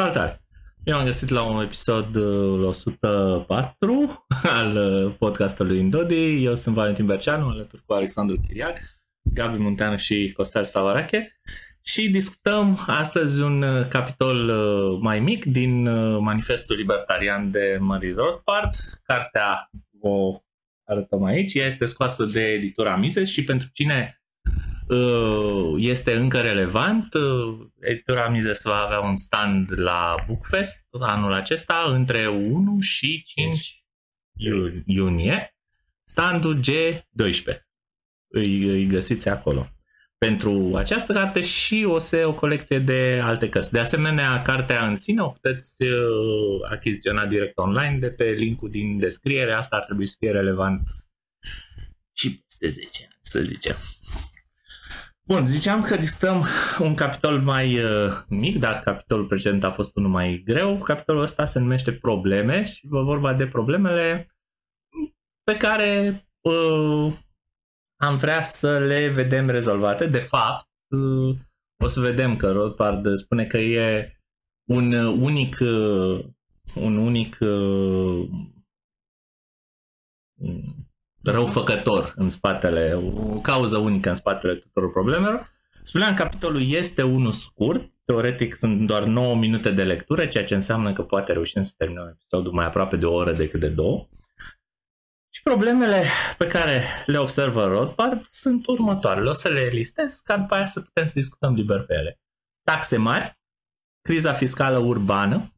Salutare! Eu am găsit la un episod uh, 104 al uh, podcastului Indodi. Eu sunt Valentin Berceanu, alături cu Alexandru Chiriac. Gabi Munteanu și Costel Savarache și discutăm astăzi un uh, capitol uh, mai mic din uh, Manifestul Libertarian de Marie Rothbard. Cartea o arătăm aici. Ea este scoasă de editura Mises și pentru cine uh, este încă relevant, uh, editura Mises va avea un stand la Bookfest anul acesta între 1 și 5 iu- iunie. Standul G12. Îi, îi găsiți acolo pentru această carte și o se o colecție de alte cărți. De asemenea, cartea în sine o puteți uh, achiziționa direct online de pe linkul din descriere. Asta ar trebui să fie relevant și peste 10 ani, să zicem. Bun, ziceam că discutăm un capitol mai uh, mic, dar capitolul precedent a fost unul mai greu. Capitolul ăsta se numește Probleme și vă vorba de problemele pe care uh, am vrea să le vedem rezolvate. De fapt, uh, o să vedem că Rothbard spune că e un unic uh, un unic uh, răufăcător în spatele, o cauză unică în spatele tuturor problemelor. Spuneam, capitolul este unul scurt, teoretic sunt doar 9 minute de lectură, ceea ce înseamnă că poate reușim să terminăm episodul mai aproape de o oră decât de două. Și problemele pe care le observă Rothbard sunt următoarele. O să le listez ca după aia să putem să discutăm liber pe ele. Taxe mari, criza fiscală urbană,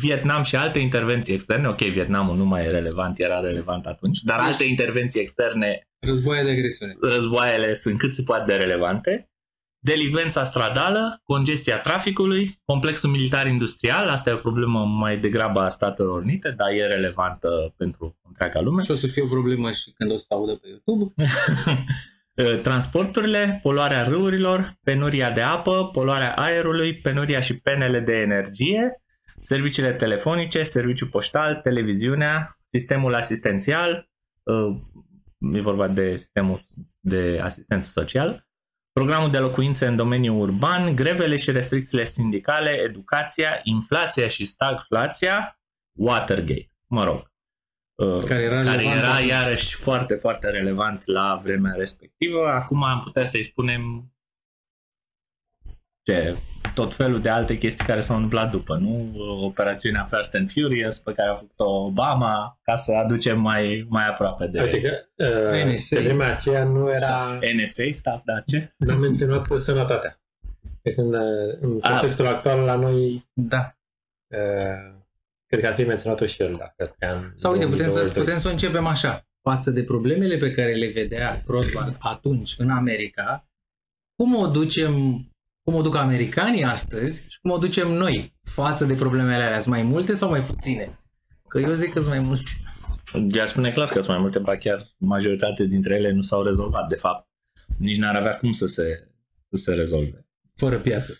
Vietnam și alte intervenții externe. Ok, Vietnamul nu mai e relevant, era relevant atunci, dar alte intervenții externe, Războaie de agresiune. războaiele sunt cât se poate de relevante. Delinvența stradală, congestia traficului, complexul militar-industrial, asta e o problemă mai degrabă a Statelor Unite, dar e relevantă pentru întreaga lume. Și o să fie o problemă și când o să audă pe YouTube. Transporturile, poluarea râurilor, penuria de apă, poluarea aerului, penuria și penele de energie, serviciile telefonice, serviciul poștal, televiziunea, sistemul asistențial, uh, e vorba de sistemul de asistență socială, programul de locuințe în domeniul urban, grevele și restricțiile sindicale, educația, inflația și stagflația, Watergate, mă rog. uh, Care era care relevant era atunci. iarăși foarte, foarte relevant la vremea respectivă. Acum am putea să-i spunem ce, tot felul de alte chestii care s-au întâmplat după, nu? Operațiunea Fast and Furious pe care a făcut-o Obama ca să aducem mai, mai aproape de Adică, uh, NSA. pe vremea aceea nu era, NSA staff, da, ce? n-am menționat sănătatea. Pe când uh, în Ah. contextul actual la noi, Da. uh, cred că ar fi menționat-o și el, dacă am Sau uite, putem să, putem să o începem așa. Față de problemele pe care le vedea Rothbard atunci în America, cum o ducem, cum o duc americanii astăzi și cum o ducem noi față de problemele alea? Sunt mai multe sau mai puține? Că eu zic că sunt mai multe. Ea spune clar că sunt mai multe, ba chiar majoritatea dintre ele nu s-au rezolvat. De fapt, nici n-ar avea cum să se, să se rezolve. Fără piață.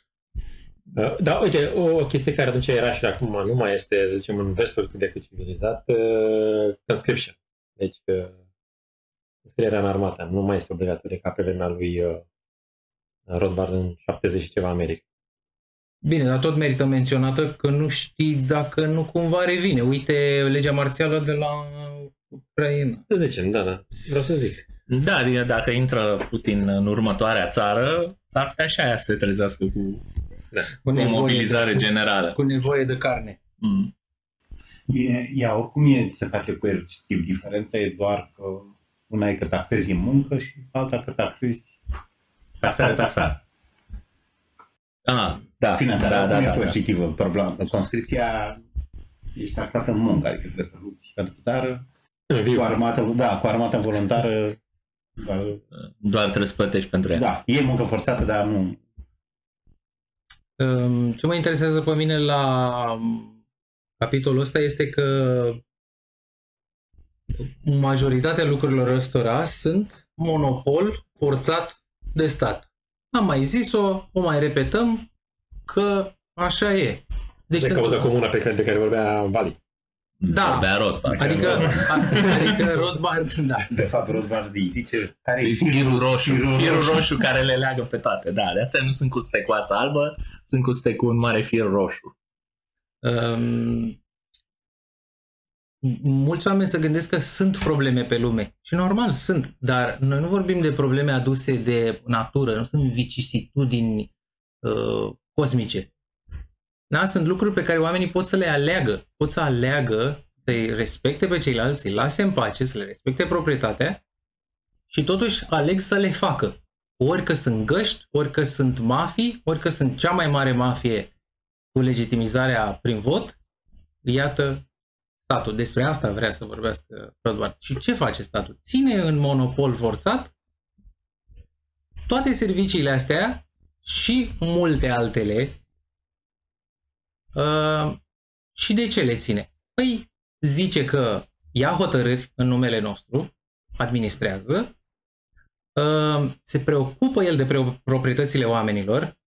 Uh, Da, uite, o, o chestie care atunci era și acum nu mai este, să zicem, în vestul cât de cât civilizat, uh, conscription. Deci, uh, înscrierea în armată nu mai este obligatorie ca pe vremea lui uh, Rothbard în 70 și ceva America. Bine, dar tot merită menționată că nu știi dacă nu cumva revine. Uite legea marțială de la Ucraina. Să zicem, da, da, vreau să zic. Da, adică dacă intră Putin în următoarea țară, s-ar putea și aia să se trezească cu, Cu cu o mobilizare de, generală. cu nevoie de carne. Mm. Bine, ea oricum e, se face coercitiv. Diferența e doar că una e că taxezi în muncă și alta că taxezi taxare, taxare. Ah, da, Finanțarea da, da, oricum da, e da. coercitivă. Problema, conscripția ești taxat în muncă, adică trebuie să lupți pentru țară. În viu. Cu armată, da, cu armată voluntară, da, Doar trebuie să plătești pentru ea. da, e muncă forțată, dar nu. Um, Ce mă interesează pe mine la um, capitolul ăsta este că majoritatea lucrurilor ăstora sunt monopol forțat de stat. Am mai zis-o, o mai repetăm, că așa e. Deci de sunt- cauza comună pe care, de care vorbea Vali. Da. Vorbea Rothbard. Adică, a- adică Rothbard, da. De fapt, Rothbard îi zice care E e firul roșu, Firul firul roșu. roșu care le leagă pe toate. Da, de astea nu sunt cu stecoață albă, sunt cu cu un mare fir roșu. Um, mulți oameni se gândesc că sunt probleme pe lume. Și normal, sunt. Dar noi nu vorbim de probleme aduse de natură, nu sunt vicisitudini uh, cosmice. Da? Sunt lucruri pe care oamenii pot să le aleagă. Pot să aleagă să-i respecte pe ceilalți, să-i lase în pace, să le respecte proprietatea și totuși aleg să le facă. Ori că sunt găști, ori că sunt mafii, ori că sunt cea mai mare mafie cu legitimizarea prin vot, iată statul. Despre asta vrea să vorbească Rodbard. Și ce face statul? Ține în monopol forțat toate serviciile astea și multe altele. Uh, și de ce le ține? Păi zice că ia hotărâri în numele nostru, administrează, uh, se preocupă el de proprietățile oamenilor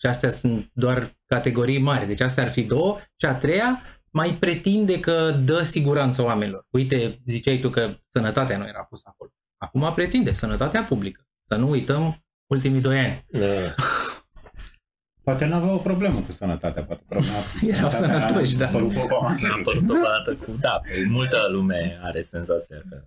și astea sunt doar categorii mari, deci astea ar fi două. Și a treia, mai pretinde că dă siguranță oamenilor. Uite, ziceai tu că sănătatea nu era pusă acolo. Acum pretinde sănătatea publică. Să nu uităm ultimii doi ani. Da. Poate nu avea o problemă cu sănătatea, poate problema Erau sănătoși, da. A apărut o dată cu... Da, multă lume are senzația că...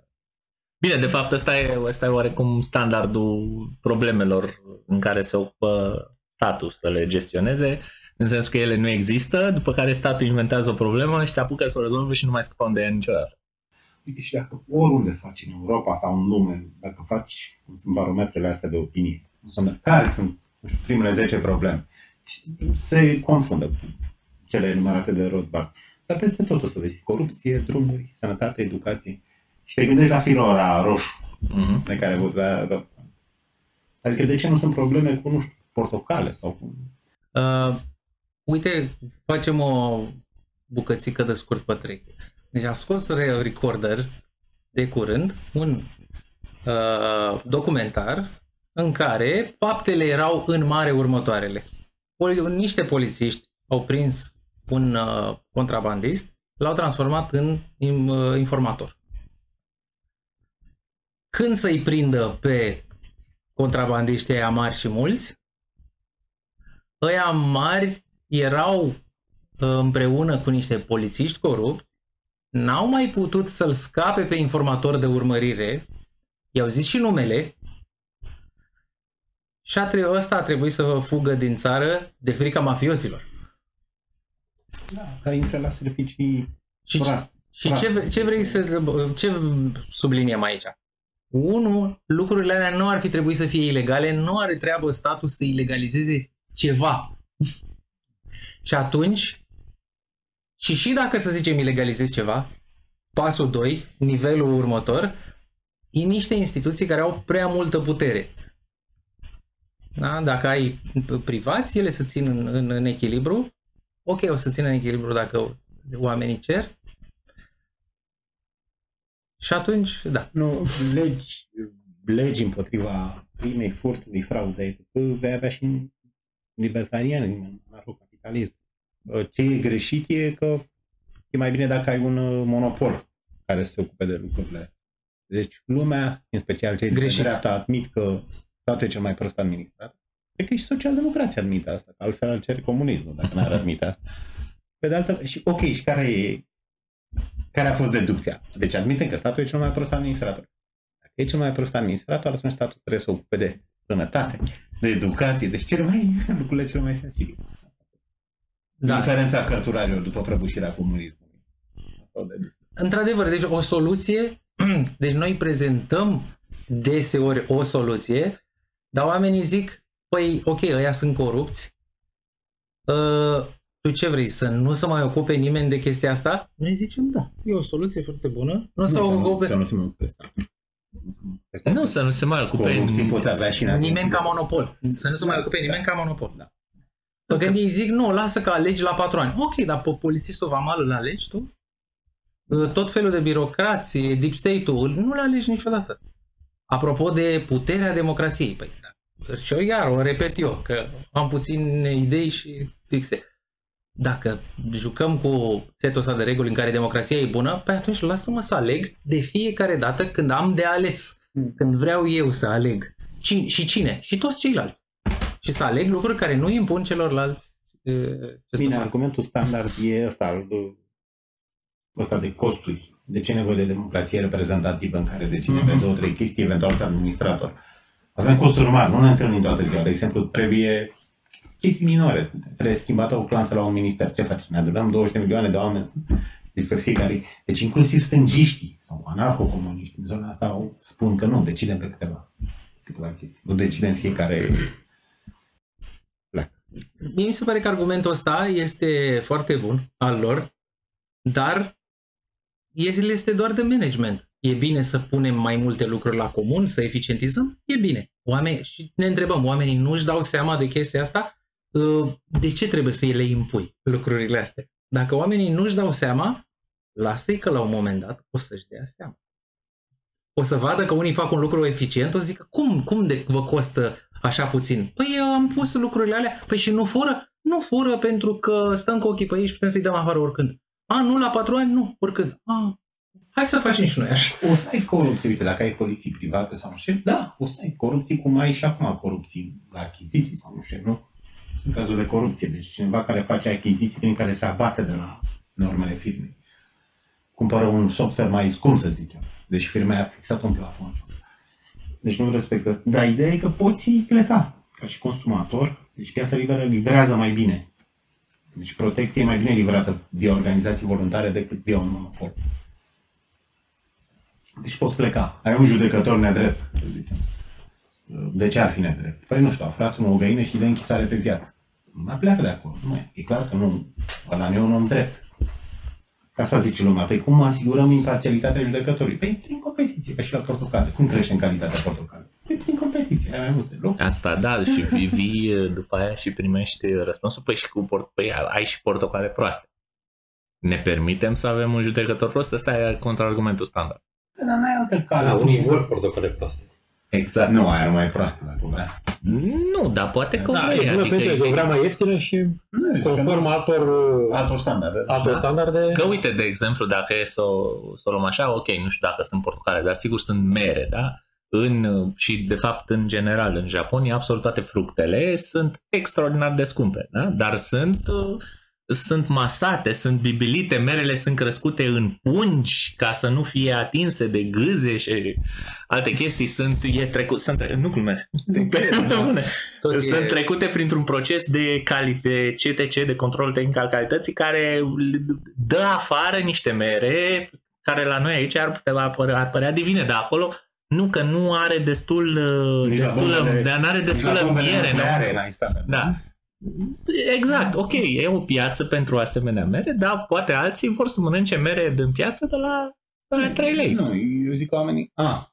Bine, de fapt, ăsta e, ăsta e oarecum standardul problemelor în care se ocupă statul să le gestioneze, în sensul că ele nu există, după care statul inventează o problemă și se apucă să o rezolve și nu mai scăpăm de ea niciodată. Uite, și dacă oriunde faci în Europa sau în lume, dacă faci, cum sunt barometrele astea de opinie, care sunt nu știu, primele 10 probleme, se confundă cu cele enumerate de Rothbard. Dar peste tot o să vezi corupție, drumuri, sănătate, educație. Și te gândești la filora roșu mm-hmm. de care vorbea Rothbard. Adică de ce nu sunt probleme cu, nu știu, portocale sau cu... Uh, uite, facem o bucățică de scurt pe trei. Deci a scos Recorder de curând un uh, documentar în care faptele erau în mare următoarele. Niște polițiști au prins un uh, contrabandist, l-au transformat în uh, informator. Când să-i prindă pe contrabandiștii aia mari și mulți, ăia mari erau uh, împreună cu niște polițiști corupți, n-au mai putut să-l scape pe informator de urmărire, i-au zis și numele, și a tre- ăsta a trebuit să fugă din țară de frica mafioților. Da, dar intră la servicii și, ce, și ce, ce vrei să ce subliniem aici? Unu, lucrurile alea nu ar fi trebuit să fie ilegale, nu are treabă statul să ilegalizeze ceva. Și atunci, și și dacă să zicem ilegalizezi ceva, pasul 2, nivelul următor, e niște instituții care au prea multă putere. Da? Dacă ai privați, ele să țin în, în, în echilibru. Ok, o să țin în echilibru dacă oamenii cer. Și atunci, da. Nu, legi, legi împotriva crimei, furtului, fraudei, vei avea și libertarian în capitalism. Ce e greșit e că e mai bine dacă ai un uh, monopol care se ocupe de lucrurile astea. Deci lumea, în special cei de dreapta, admit că statul e cel mai prost administrat. Cred că și socialdemocrația admite asta, că altfel ar cere comunismul dacă n-ar admite asta. Pe de altă și ok, și care e care a fost deducția? Deci admitem că statul e cel mai prost administrator. Dacă e cel mai prost administrator, atunci statul trebuie să ocupe de sănătate, de educație, deci cele mai, lucrurile cele mai sensibile. Da. Diferența cărturarilor după prăbușirea comunismului. Într-adevăr, deci o soluție, deci noi prezentăm deseori o soluție, dar oamenii zic, păi ok, ăia sunt corupți, uh, tu ce vrei, să nu se mai ocupe nimeni de chestia asta? Noi zicem, da, e o soluție foarte bună. Nu, nu să, ocupe... să nu se mai ocupe asta. Nu, să nu se mai ocupe nimeni ca monopol. Să nu se mai ocupe nimeni ca monopol. Da. Când ei zic, nu, lasă că alegi la patru ani. Ok, dar pe polițistul vamal îl alegi tu? Uh, tot felul de birocrație, deep state-ul, nu le alegi niciodată. Apropo de puterea democrației, păi da. Și eu iar o repet eu, că am puține idei și fixe. Dacă jucăm cu setul ăsta de reguli în care democrația e bună, păi atunci lasă-mă să aleg de fiecare dată când am de ales, când vreau eu să aleg. Cine, și cine? Și toți ceilalți. Și să aleg lucruri care nu impun celorlalți ce Bine, să fac? argumentul standard e ăsta, ăsta de costuri. De ce nevoie de democrație reprezentativă în care decide pe Mhm. două, trei chestii, eventual ca administrator? Avem costuri mari, nu ne întâlnim toată ziua. De exemplu, trebuie chestii minore. Trebuie schimbată o clanță la un minister. Ce faci? Ne adunăm 20 de milioane de oameni deci pe fiecare. Deci inclusiv stângiștii sau anarho-comuniști în zona asta au- spun că nu, decidem pe câteva, câteva chestii. Nu decidem fiecare Mie mi se pare că argumentul ăsta este foarte bun al lor, dar el este doar de management. E bine să punem mai multe lucruri la comun, să eficientizăm? E bine. Oameni, și ne întrebăm, oamenii nu-și dau seama de chestia asta? Uh, De ce trebuie să le impui lucrurile astea? Dacă oamenii nu-și dau seama, lasă-i că la un moment dat o să-și dea seama. O să vadă că unii fac un lucru eficient, o să zică, cum, cum de vă costă așa puțin? Păi eu am pus lucrurile alea. Păi și nu fură? Nu fură pentru că stăm cu ochii pe ei și putem să-i dăm afară oricând. A, nu la patru ani? Nu, oricând. A, hai să facem și noi așa. O să ai corupție, uite, dacă ai coaliții private sau nu știu, da, o să ai corupții cum ai și acum corupții la achiziții sau nu știu, nu? Sunt cazuri de corupție, deci cineva care face achiziții prin care se abate de la normele firmei. Cumpără un software mai scump, să zicem, deci firma a fixat un plafon. Deci nu respectă. Dar ideea e că poți pleca ca și consumator, deci piața liberă livrează mai bine. Deci protecție e mai bine livrată via organizații voluntare decât via un monopol. Deci poți pleca. Ai un judecător nedrept, să zicem. De ce ar fi nedrept? Păi nu știu, a aflat o găină și de închisoare pe viață. Mai pleacă de acolo. Nu mai. E clar că nu. Ăla nu e un om drept. Ca asta zice lumea. Păi cum asigurăm imparțialitatea judecătorului? Păi prin competiție, ca și la portocale. Cum crește în calitatea portocale? Păi prin competiție. Ai mai multe locuri. Asta, da, și vii, vii după aia și primești răspunsul, păi și cu port, păi ai și portocale proaste. Ne permitem să avem un judecător prost? Ăsta e contraargumentul standard. Dar n-ai altă cale. Da, unii vor portocale proaste. Exact. Nu, aia nu mai e proastă dacă vrea. Nu, dar poate că Da, vrei, e bună adică pentru că e- o vrea mai ieftină și Nu, zic că conform nu. altor, altor standarde. altor standarde. Că uite, de exemplu, dacă e să o, să o luăm așa, ok, nu știu dacă sunt portocale, dar sigur sunt mere, da? În, și de fapt, în general, în Japonia, absolut toate fructele sunt extraordinar de scumpe, da? Dar sunt, uh, sunt masate, sunt bibilite, merele sunt crescute în pungi ca să nu fie atinse de gâze și alte chestii. Sunt, e trecut, sunt, tre- nu glumesc, Pe bune. Tot e- Sunt trecute printr-un proces de, cali- de CTC, de control tehnic al calității, care dă afară niște mere care la noi aici ar putea apărea, ar părea divine, dar acolo nu, că nu are destul, uh, Nici la destulă, bombele- dar nu are destulă miere. nu? Da. Exact, ok, e o piață pentru asemenea mere, dar poate alții vor să mănânce mere din piață de la, de la 3 lei. Nu, eu zic că oamenii... A,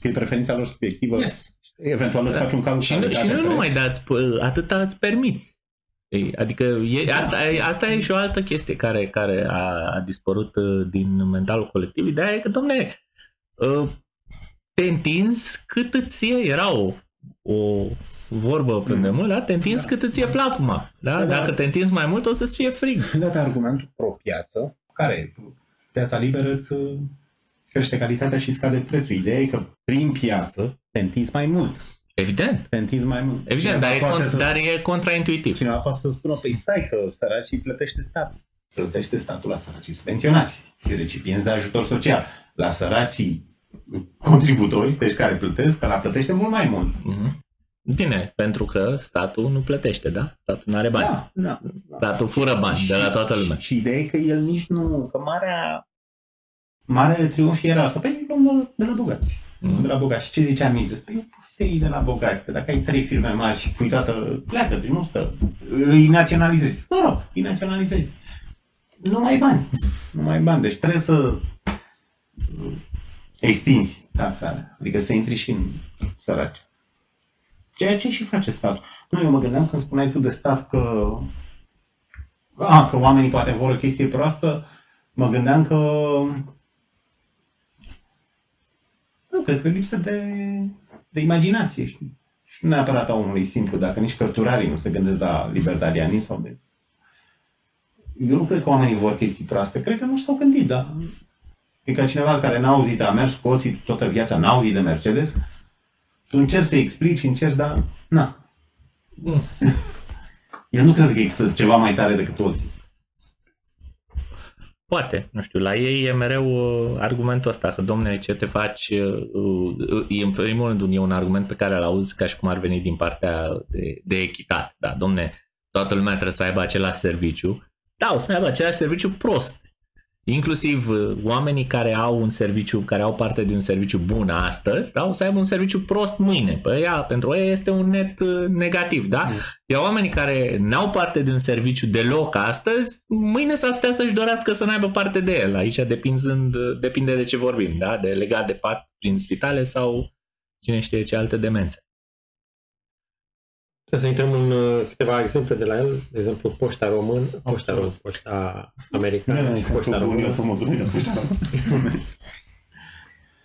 că e preferința lor subiectivă. Yes. Eventual îți Da. faci un calcul Și nu, și nu numai dați, p- atâta îți permiți. Ei, Adică e, asta, e, asta e și o altă chestie care, care a, a dispărut uh, din mentalul colectiv. Ideea e că, domne, uh, te întinzi cât îți e. Era o, o vorbă pe demult, da? Te întinzi Da. cât îți e plapuma. Da? Da, da. Dacă te întinzi mai mult, o să-ți fie frig. Dat argumentul pro-piață, care e? Piața liberă îți uh, crește calitatea și scade prețul. Ideea e că prin piață te întinzi mai mult. Evident. Te întinzi mai mult. Evident, Cineva dar e, poate con- să, dar e contraintuitiv. Cineva poate să spună, păi stai că săracii plătește statul. Plătește statul la săracii subvenționați și recipienți de ajutor social. La săracii contributori, deci care plătesc, că la plătește mult mai mult. Mhm. Bine, pentru că statul nu plătește, da? Statul nu are bani. Da, da. Statul fură bani de la toată lumea. Și, și ideea e că el nici nu, că marea, marele triumf era asta. Păi luăm de, la- de la bogați. Mhm. De la bogați. Și ce zicea Mises? Păi eu pusei de la bogați. Că dacă ai trei firme mari și pui toată, pleacă, deci nu stă. Îi naționalizezi. Mă rog, îi naționalizezi. Nu mai ai bani. Nu mai ai bani. Deci trebuie să uh, extinzi taxarea. Adică să intri și în săraci. Ceea ce și face statul. Nu, eu mă gândeam când spuneai tu de stat că a, că oamenii poate vor o chestie proastă, mă gândeam că nu, cred că lipsă de, de imaginație, știi? Și nu neapărat a omului simplu, dacă nici cărturarii nu se gândesc la libertarianism sau de... Eu nu cred că oamenii vor chestii proaste, cred că nu s-au gândit, dar... E ca cineva care n-a auzit, a mers cu oții toată viața, n-a auzit de Mercedes, tu încerci să explici, încerci, dar... Na, El nu crede că există ceva mai tare decât toți. Poate, nu știu, la ei e mereu uh, argumentul ăsta, că domne, ce te faci, uh, uh, e în primul rând e un argument pe care îl auzi ca și cum ar veni din partea de, de echitate, da, domne, toată lumea trebuie să aibă același serviciu, da, o să aibă același serviciu prost, inclusiv uh, oamenii care au un serviciu, care au parte de un serviciu bun astăzi, da, o să aibă un serviciu prost mâine. Păi ea, pentru ei este un net uh, negativ, da? Mm. Iar oamenii care n-au parte de un serviciu deloc astăzi, mâine s-ar putea să-și dorească să n-aibă parte de el. Aici depinzând, depinde de ce vorbim, da? De legat de pat prin spitale sau cine știe ce alte demențe. Trebuie să intrăm în uh, câteva exemple de la el, de exemplu, poșta român, poșta român, poșta americană, și poșta bun, eu română. să mulțumim de poșta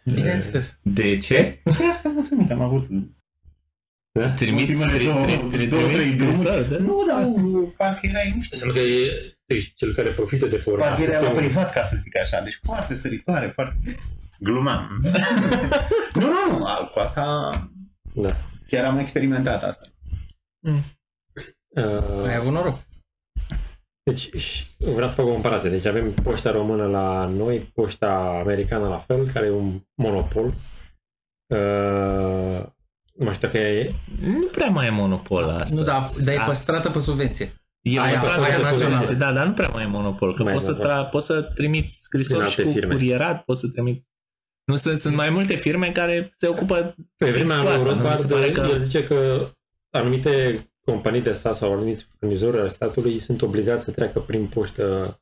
Bineînțeles. De ce? Chiar să mulțumim, am avut... Da? Trimiți, Ultimele tri, două- tri, tri, două, trei trimiți drumuri. scrisori, da? Nu, dar uh, parcă erai, nu știu, Înseamnă că e, ești cel care profită de pe urma parcă erai la acestei- privat, ca să zic așa. Deci foarte săritoare, foarte... Glumam. nu, nu, nu, a- cu asta Da. chiar am experimentat asta. Uh, Ai avut noroc. Deci și vreau să fac o comparație. Deci avem poșta română la noi, poșta americană la fel, care e un monopol. Uh, nu mai știu dacă e... Nu prea mai e monopol astăzi. Nu, dar, dar e A- păstrată pe subvenție. E Aia- păstrat aia de națională. subvenție, Da, dar nu prea mai e monopol, că Mai poți să, e, da. tra- poți să trimiți scrisori Prin și alte cu firme. curierat, poți să trimiți... Nu sunt, sunt mai multe firme care se ocupă Pe fix vremea cu lui asta, nu? Mi Rothbard, se pare că... el zice că anumite companii de stat sau anumiți furnizori ale statului sunt obligați să treacă prin poștă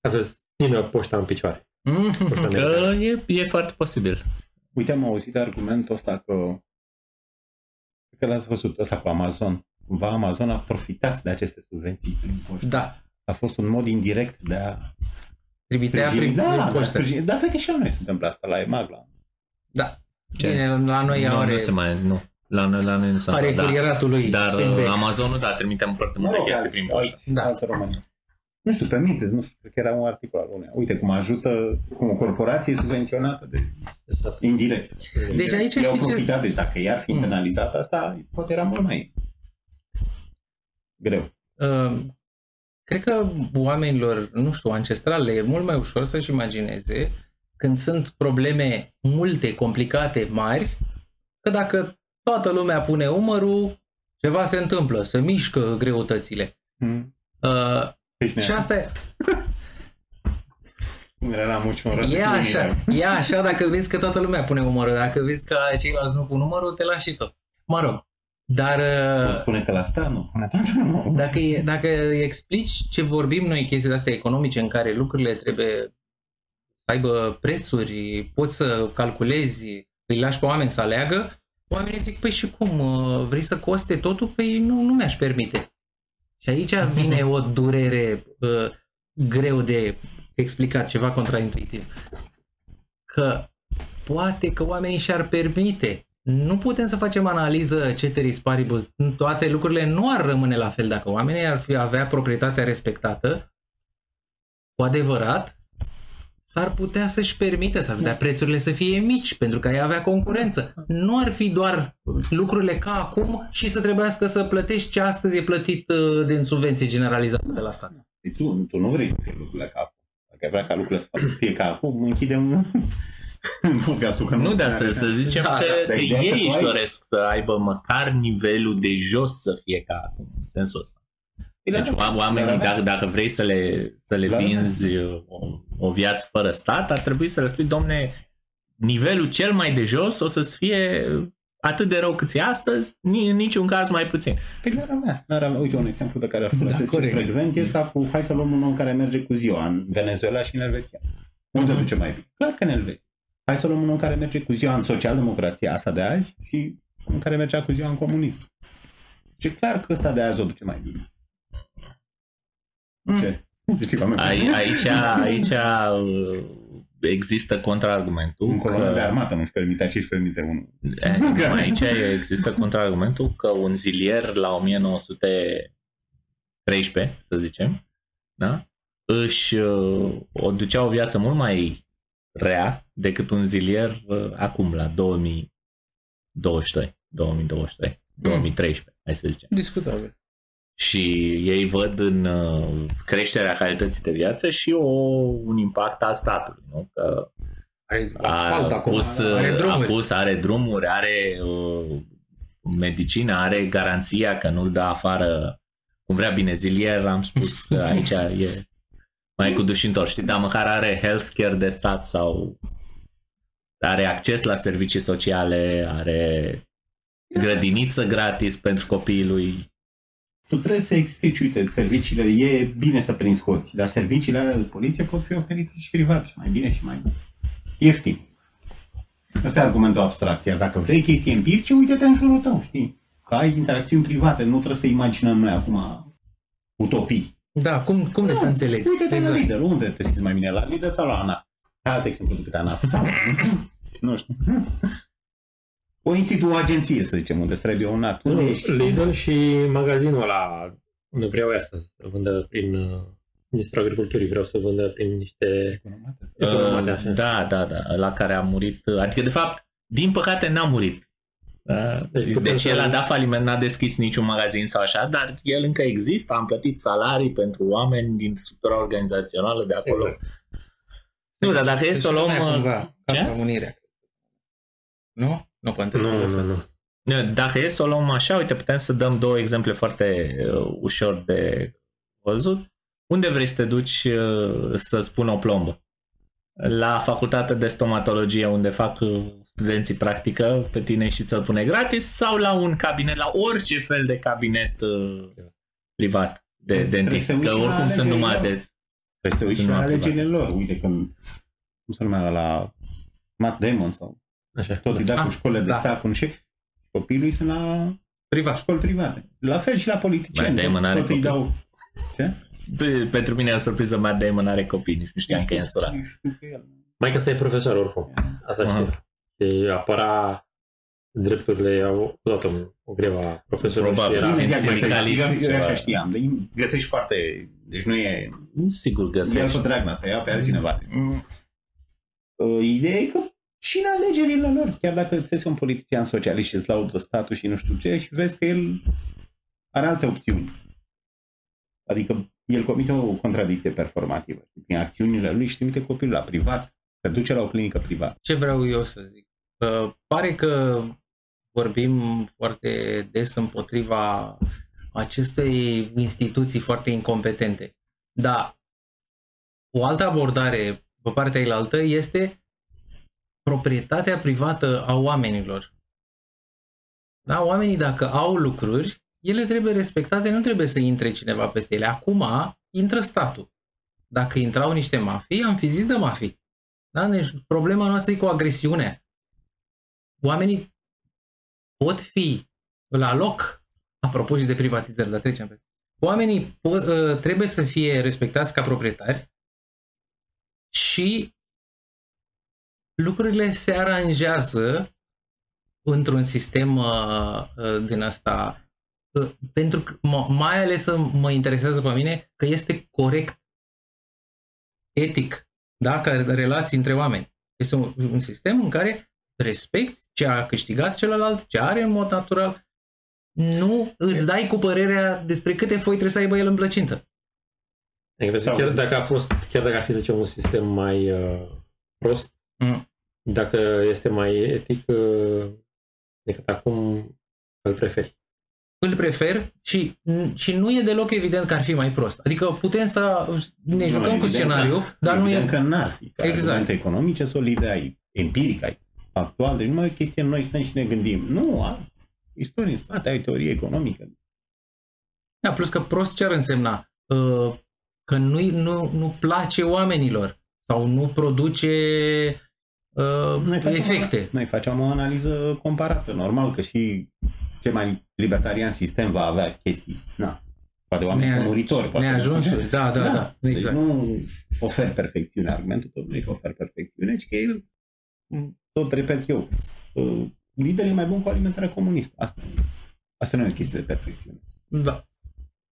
ca să țină poșta în picioare. Poșta că americană. e, e foarte posibil. Uite, am auzit argumentul ăsta că cred că l-ați văzut, ăsta cu Amazon. Cumva Amazon a profitat de aceste subvenții prin poștă. Da. A fost un mod indirect de a Trimitea sprijini- prin, da, prin de a poștă. sprijini- Dar cred că și la noi se întâmplă asta, la EMAG, la... Da. Ce? Bine, la noi nu, are, nu se mai... Nu. La, noi- la noi nu se are mai... Da. curieratul lui Dar SNB. uh, Amazonul, da, trimitem foarte multe chestii alți, prin poștă. alți, Da. alți români. Nu știu, pe Mises, nu știu, cred că era un articol al uneia. Uite cum ajută cum o corporație subvenționată de De stat. indirect. Deci aici Le-au știi ce- profitat, deci dacă i-ar fi Mm. penalizat asta, poate era mult mai greu. Uh, cred că oamenilor, nu știu, ancestrale, e mult mai ușor să-și imagineze când sunt probleme multe, complicate, mari, că dacă toată lumea pune umărul, ceva se întâmplă, se mișcă greutățile. Mm. Uh, Deci, și asta e, Era la muci un e așa, e așa dacă vezi că toată lumea pune umărul, dacă vezi că ceilalți nu pun umărul, te lași și tot. Mă rog, dar... uh, Pot spune că la stat nu pune toată lumea. Dacă, e, dacă îi explici ce vorbim noi, chestiile astea economice în care lucrurile trebuie să aibă prețuri, poți să calculezi, îi lași pe oameni să aleagă, oamenii zic, păi și cum, uh, vrei să coste totul? Păi nu, nu mi-aș permite. Și aici vine o durere uh, greu de explicat, ceva contraintuitiv. Că poate că oamenii și-ar permite. Nu putem să facem analiză ceteris paribus. Toate lucrurile nu ar rămâne la fel dacă oamenii ar fi avea proprietatea respectată cu adevărat, s-ar putea să-și permită, s-ar putea prețurile să fie mici, pentru că ai avea concurență. Nu ar fi doar lucrurile ca acum și să trebuiască să plătești ce astăzi e plătit uh, din subvenție generalizată de la stat. Deci tu, tu nu vrei să fie lucrurile ca acum. Dacă ai vrea ca lucrurile să facă- fie ca acum, închidem podcastul. Că Nu, dar să, să zicem Da, că, da, că dar ideea că ei tu își ai- doresc să aibă măcar nivelul de jos să fie ca acum, în sensul ăsta. Deci oa- oamenii, dacă, dacă vrei să le, să le La vinzi uh, o, o viață fără stat, ar trebui să le spui, domne, nivelul cel mai de jos o să fie atât de rău cât e astăzi, ni- în niciun caz mai puțin. Păi n-ar avea. N-ar avea. Uite, un exemplu pe care îl folosesc Da, da, corect. frecvent este cu hai să luăm un om care merge cu ziua în Venezuela și în Elveția. Unde Mhm. duce mai bine? Clar că în Elveția. Hai să luăm un om care merge cu ziua în socialdemocrația asta de azi și un care mergea cu ziua în comunism. Și clar că ăsta de azi o duce mai bine. Mm. Ce? Știi, oameni? Ai, aici, aici uh, există contraargumentul Un colonel de că, armată nu-și permite, ce își permite unul. eh, nu, aici există contraargumentul că un zilier la 1913, să zicem, da? își uh, o ducea o viață mult mai rea decât un zilier uh, acum, la 2022, 2023, 2013, hai să zicem. Discutabil. Și ei văd în uh, creșterea calității de viață și o, un impact al statului. Nu? Că Are a asfalt acum, pus, are a drumuri. pus, are drumuri, are uh, medicină, are garanția că nu-l dă afară cum vrea bine zilier, am spus că aici e mai cu duș întorși, știi, dar măcar are healthcare de stat sau are acces la servicii sociale, are grădiniță gratis pentru copiii lui. Tu trebuie să explici, uite, serviciile, e bine să prinzi hoți, dar serviciile alea de poliție pot fi oferite și privat, și mai bine și mai ieftin. Asta e argumentul abstract. Iar dacă vrei chestii empirice, uite-te în jurul tău, știi? Că ai interacțiuni private, nu trebuie să imaginăm noi acum utopii. Da, cum, cum de să înțeleg? Uite-te exact. la exact. Lidl, unde te simți mai bine? La Lidl sau la ANAF? Alt exemplu decât ANAF. Sau, nu știu. O instituție, o agenție, să zicem, unde îți trebuie un act. Unde ești? Lidl și magazinul ăla, unde vreau eu asta, să vândă prin uh, Ministrul Agriculturii, vreau să vândă prin niște economate, așa. Da, da, da, la care a murit, adică de fapt, din păcate n-a murit. Da? Deci Deci, putem deci să- el a dat faliment, n-a deschis niciun magazin sau așa, dar el încă există, am plătit salarii pentru oameni din structura organizațională de acolo. Exact. Nu, dar dacă e să o luăm... numea uh, Cumva, ce? Casa Unirea. Nu? Nu contează. Nu, nu, lăsați. nu. Dacă e să o luăm așa, uite, putem să dăm două exemple foarte uh, ușor de văzut. Unde vrei să te duci uh, să spun o plombă? La facultatea de stomatologie unde fac uh, studenții practică pe tine și ți-l pune gratis sau la un cabinet, la orice fel de cabinet uh, privat de Trebuie dentist, să uiți că la oricum sunt alegerile numai lor. de... Trebuie să te uiți Sunt la numai alegerile lor. Uite când, cum se numea la Matt Damon sau Așa. tot îi da Ah, cu școlile de da. stat, cu și copiii lui sunt la Privat. școli private. La fel și la politicieni. Matt Damon tot, are tot îi copii. dau... Ce? Pe- Pentru mine e o surpriză, Matt Damon are copii, nici nu știam că e însurat. Știu că el. Mai că să e profesor oricum. Asta Aha. știu. Și apăra drepturile, au dat o, o grevă a profesorilor Probabil. și era Imediat mai sindicalist. Eu, eu ceva. așa știam. Dar găsești foarte... Deci nu e... Sigur Ia găsești. pe Dragnea să ia pe altcineva. Mm, Uh, Ideea e că și în alegerile lor, chiar dacă ți un politician socialist și îți laudă statul și nu știu ce, și vezi că el are alte opțiuni. Adică el comite o contradicție performativă. Prin acțiunile lui și trimite copilul la privat, se duce la o clinică privată. Ce vreau eu să zic? Că pare că vorbim foarte des împotriva acestei instituții foarte incompetente. Dar o altă abordare pe partea ailaltă este proprietatea privată a oamenilor. Da? Oamenii dacă au lucruri, ele trebuie respectate, nu trebuie să intre cineva peste ele. Acum intră statul. Dacă intrau niște mafii, am fi zis de mafii. Da? Deci problema noastră e cu agresiunea. Oamenii pot fi la loc, apropo și de privatizări, dar trecem peste. Oamenii po- uh, trebuie să fie respectați ca proprietari și lucrurile se aranjează într-un sistem uh, uh, din asta uh, pentru că mă- mai ales să mă interesează pe mine că este corect etic da? ca relații între oameni. Este un, un sistem în care respecti ce a câștigat celălalt, ce are în mod natural, nu îți dai cu părerea despre câte foi trebuie să aibă el în plăcintă. Adică Sau- chiar dacă a fost, chiar dacă ar fi, să zicem, un sistem mai uh, prost, Mm. dacă este mai etic uh, decât acum, îl preferi. Îl prefer și, și nu e deloc evident că ar fi mai prost. Adică putem să ne Nu, jucăm cu evident, scenariu, dar nu Evident e... că n-ar fi. Că Exact. argumente economice solide ai, empiric ai, factual, deci nu mai e o chestie noi stăm și ne gândim. Nu, ai istorie în spate, ai teorie economică. Da, plus că prost ce ar însemna? Uh, Că nu, nu, nu place oamenilor sau nu produce uh, Noi facem, efecte. O, noi facem o analiză comparată. Normal că și cel mai libertarian sistem va avea chestii. Na, poate oamenii sunt muritori. Poate Neajunsuri, da, da, da, Deci exact. nu ofer perfecțiune. Argumentul tău nu e că ofer perfecțiune, ci că el, tot repet eu, uh, liderul e mai bun cu alimentarea comunistă. Asta, asta nu e o chestie de perfecțiune. Da,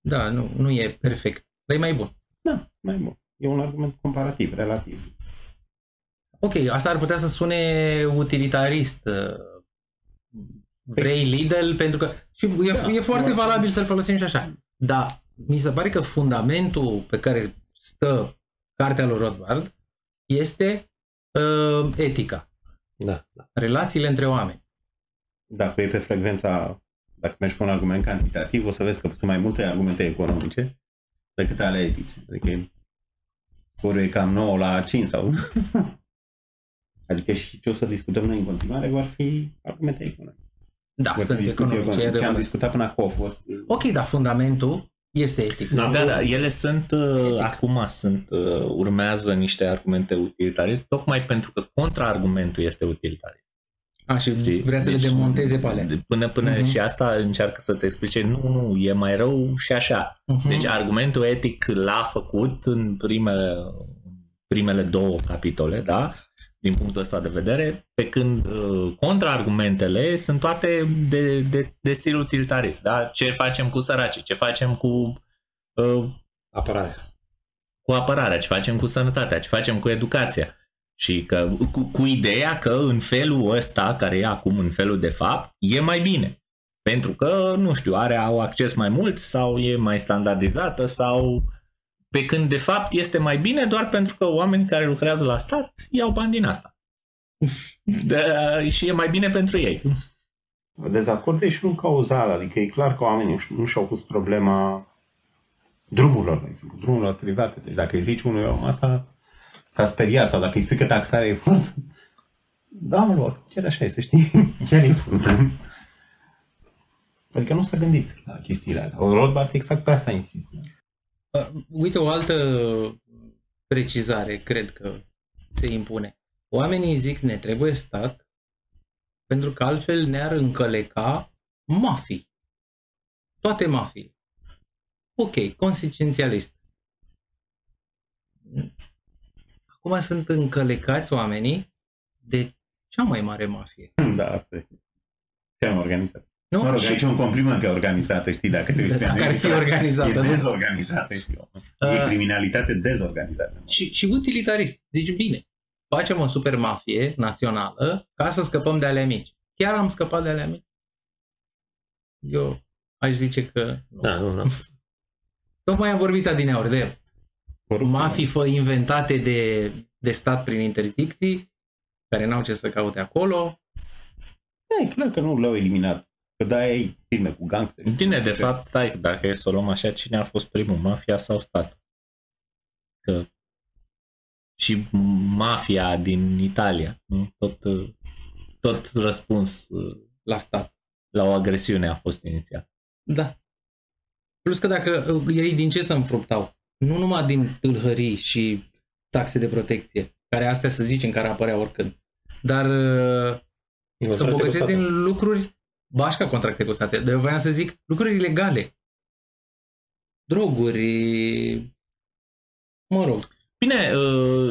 da nu, nu e perfect, dar e mai bun. Da, mai bun. E un argument comparativ, relativ. Ok, asta ar putea să sune utilitarist. uh, Vrei Lidl pentru că... Și e, Da, e foarte eu- valabil să-l folosim și așa. Dar mi se pare că fundamentul pe care stă cartea lui Rothbard este uh, etica, Da, da. relațiile între oameni. Dacă e pe frecvența, dacă mergi cu un argument cantitativ, o să vezi că sunt mai multe argumente economice decât ale etice. Adică scorul e cam 9 la 5 sau... adică și ce o să discutăm noi în continuare vor fi argumente economice. Da, Vor fi sunt discuții economice. e Ce am adevărat. discutat până acum a fost... Ok, dar fundamentul este etic. Da, Da, da, ele sunt, uh, acum sunt, uh, urmează niște argumente utilitare, tocmai pentru că contraargumentul este utilitar. A, și Știi? vrea să le Deci, demonteze pe alea. Până, până Mhm. și asta încearcă să-ți explice, nu, nu, e mai rău și așa. Mhm. Deci argumentul etic l-a făcut în primele, primele două capitole, da? Din punctul ăsta de vedere, pe când uh, contraargumentele sunt toate de, de, de stil utilitarist, da? Ce facem cu săracii, ce facem cu uh, Apărarea. cu apărarea, ce facem cu sănătatea, ce facem cu educația. Și că, cu, cu ideea că în felul ăsta, care e acum în felul de fapt, e mai bine. Pentru că, nu știu, are au acces mai mult sau e mai standardizată sau pe când de fapt este mai bine doar pentru că oamenii care lucrează la stat iau bani din asta. De, și e mai bine pentru ei. Dezacord e și un cauzal, adică e clar că oamenii nu și-au pus problema drumurilor, de exemplu, drumurilor private. Deci dacă îi zici unui om asta, s-a speriat sau dacă îi spui că taxarea e furt, da, mă, lor, chiar așa e, să știi, chiar e furt. Adică nu s-a gândit la chestiile astea. O Rothbard exact pe asta insistă. Uh, Uite, o altă precizare, cred că se impune. Oamenii zic ne trebuie stat pentru că altfel ne-ar încăleca mafii. Toate mafii. Ok, consecințialist. Acum sunt încălecați oamenii de cea mai mare mafie. Da, asta știi. Cea mai organizată. Nu? Mă rog, Și- aici e un compliment că e organizată, știi, dacă te uiți pe Dacă ar fi America, organizată, E nu? dezorganizată, știi. E Uh, criminalitate dezorganizată. și, și utilitarist. Deci bine, facem o super mafie națională ca să scăpăm de alea mici. Chiar am scăpat de alea mici? Eu aș zice că nu. Da, nu, nu. Tocmai am vorbit adineauri de Corupție. mafii fă inventate de, de stat prin interdicții, care n-au ce să caute acolo. Da, e clar că nu l-au eliminat. Că da, ai filme cu gangsteri. Bine, de fapt, stai, dacă e să o luăm așa, cine a fost primul, mafia sau stat? Că și mafia din Italia, nu? Tot, uh, tot răspuns uh, La stat. la o agresiune a fost inițial. Da. Plus că dacă uh, ei din ce se înfruptau? Nu numai din tâlhării și taxe de protecție, care astea să zicem care apărea oricând, dar uh, să Contracte cu îmbogățesc statul. din lucruri bașca contracte cu state. Dar eu voiam să zic lucruri ilegale. Droguri, mă rog, Bine,